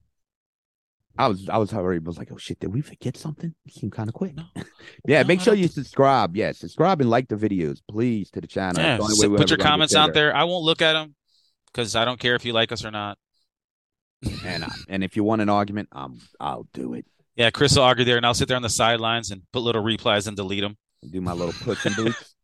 I was I was worried. I was like, oh shit, did we forget something? It seemed kind of quick. No. yeah, No, make sure you subscribe. Yeah, subscribe and like the videos, please, to the channel. yeah. The so put your comments out there. I won't look at them because I don't care if you like us or not. And I, and if you want an argument, um, I'll do it. Yeah, Chris will argue there, and I'll sit there on the sidelines and put little replies and delete them. Do my little Puss in Boots.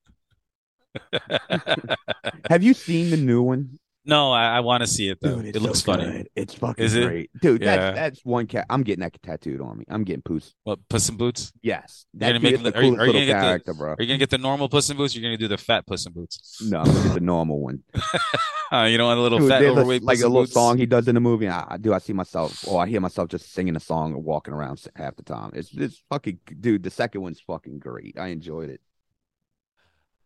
Have you seen the new one? no, I, I want to see it though. Dude, it it's looks so funny. It's fucking Is it? great, dude. Yeah. That's that's one cat. I'm getting that tattooed on me. I'm getting Puss. What Puss in Boots? Yes, You're that gonna make the are you- are you gonna get the- character, bro. Are you gonna get the normal Puss in Boots? Or you're gonna do the fat Puss in Boots? No, I'm gonna get the normal one. Uh, you don't want a little Dude, fat, there's a- overweight like a little Boots? song he does in the movie. I, I do. I see myself, or I hear myself just singing a song or walking around half the time. It's it's fucking dude. The second one's fucking great. I enjoyed it.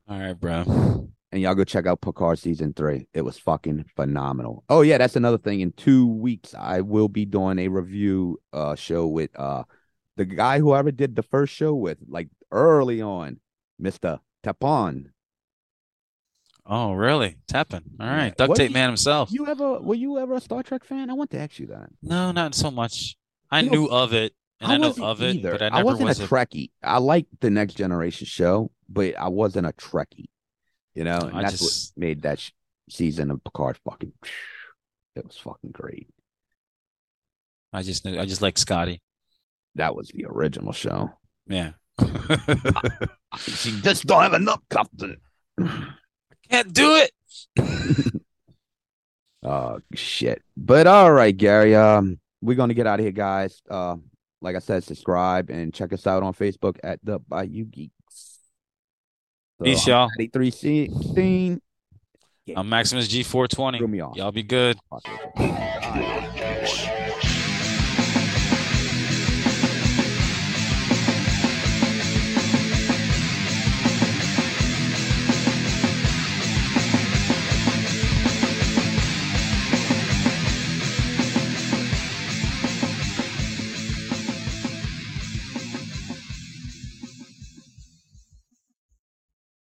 All right, bro. and y'all go check out Picard season three. It was fucking phenomenal. Oh yeah, that's another thing. In two weeks, I will be doing a review uh show with uh the guy who I ever did the first show with, like early on, Mister Tapon. Oh, really? Tapping. All right. Yeah. Duct What tape man himself. You ever were you ever a Star Trek fan? I want to ask you that. No, not so much. I You know, knew of it, and I, know wasn't of it, either. but I never wasn't was a Trekkie. I liked the Next Generation show, but I wasn't a Trekkie. You know, and I that's just- what made that sh- season of Picard fucking. It was fucking great. I just knew. I just like Scotty. That was the original show. Yeah. She just don't have enough captain. Can't do it. Oh shit. But all right, Gary. Um, we're gonna get out of here, guys. Uh, like I said, subscribe and check us out on Facebook at the Bayou Geeks. So, Peace, y'all. Phatty316. I'm Maximus G420. Threw me. Y'all be good.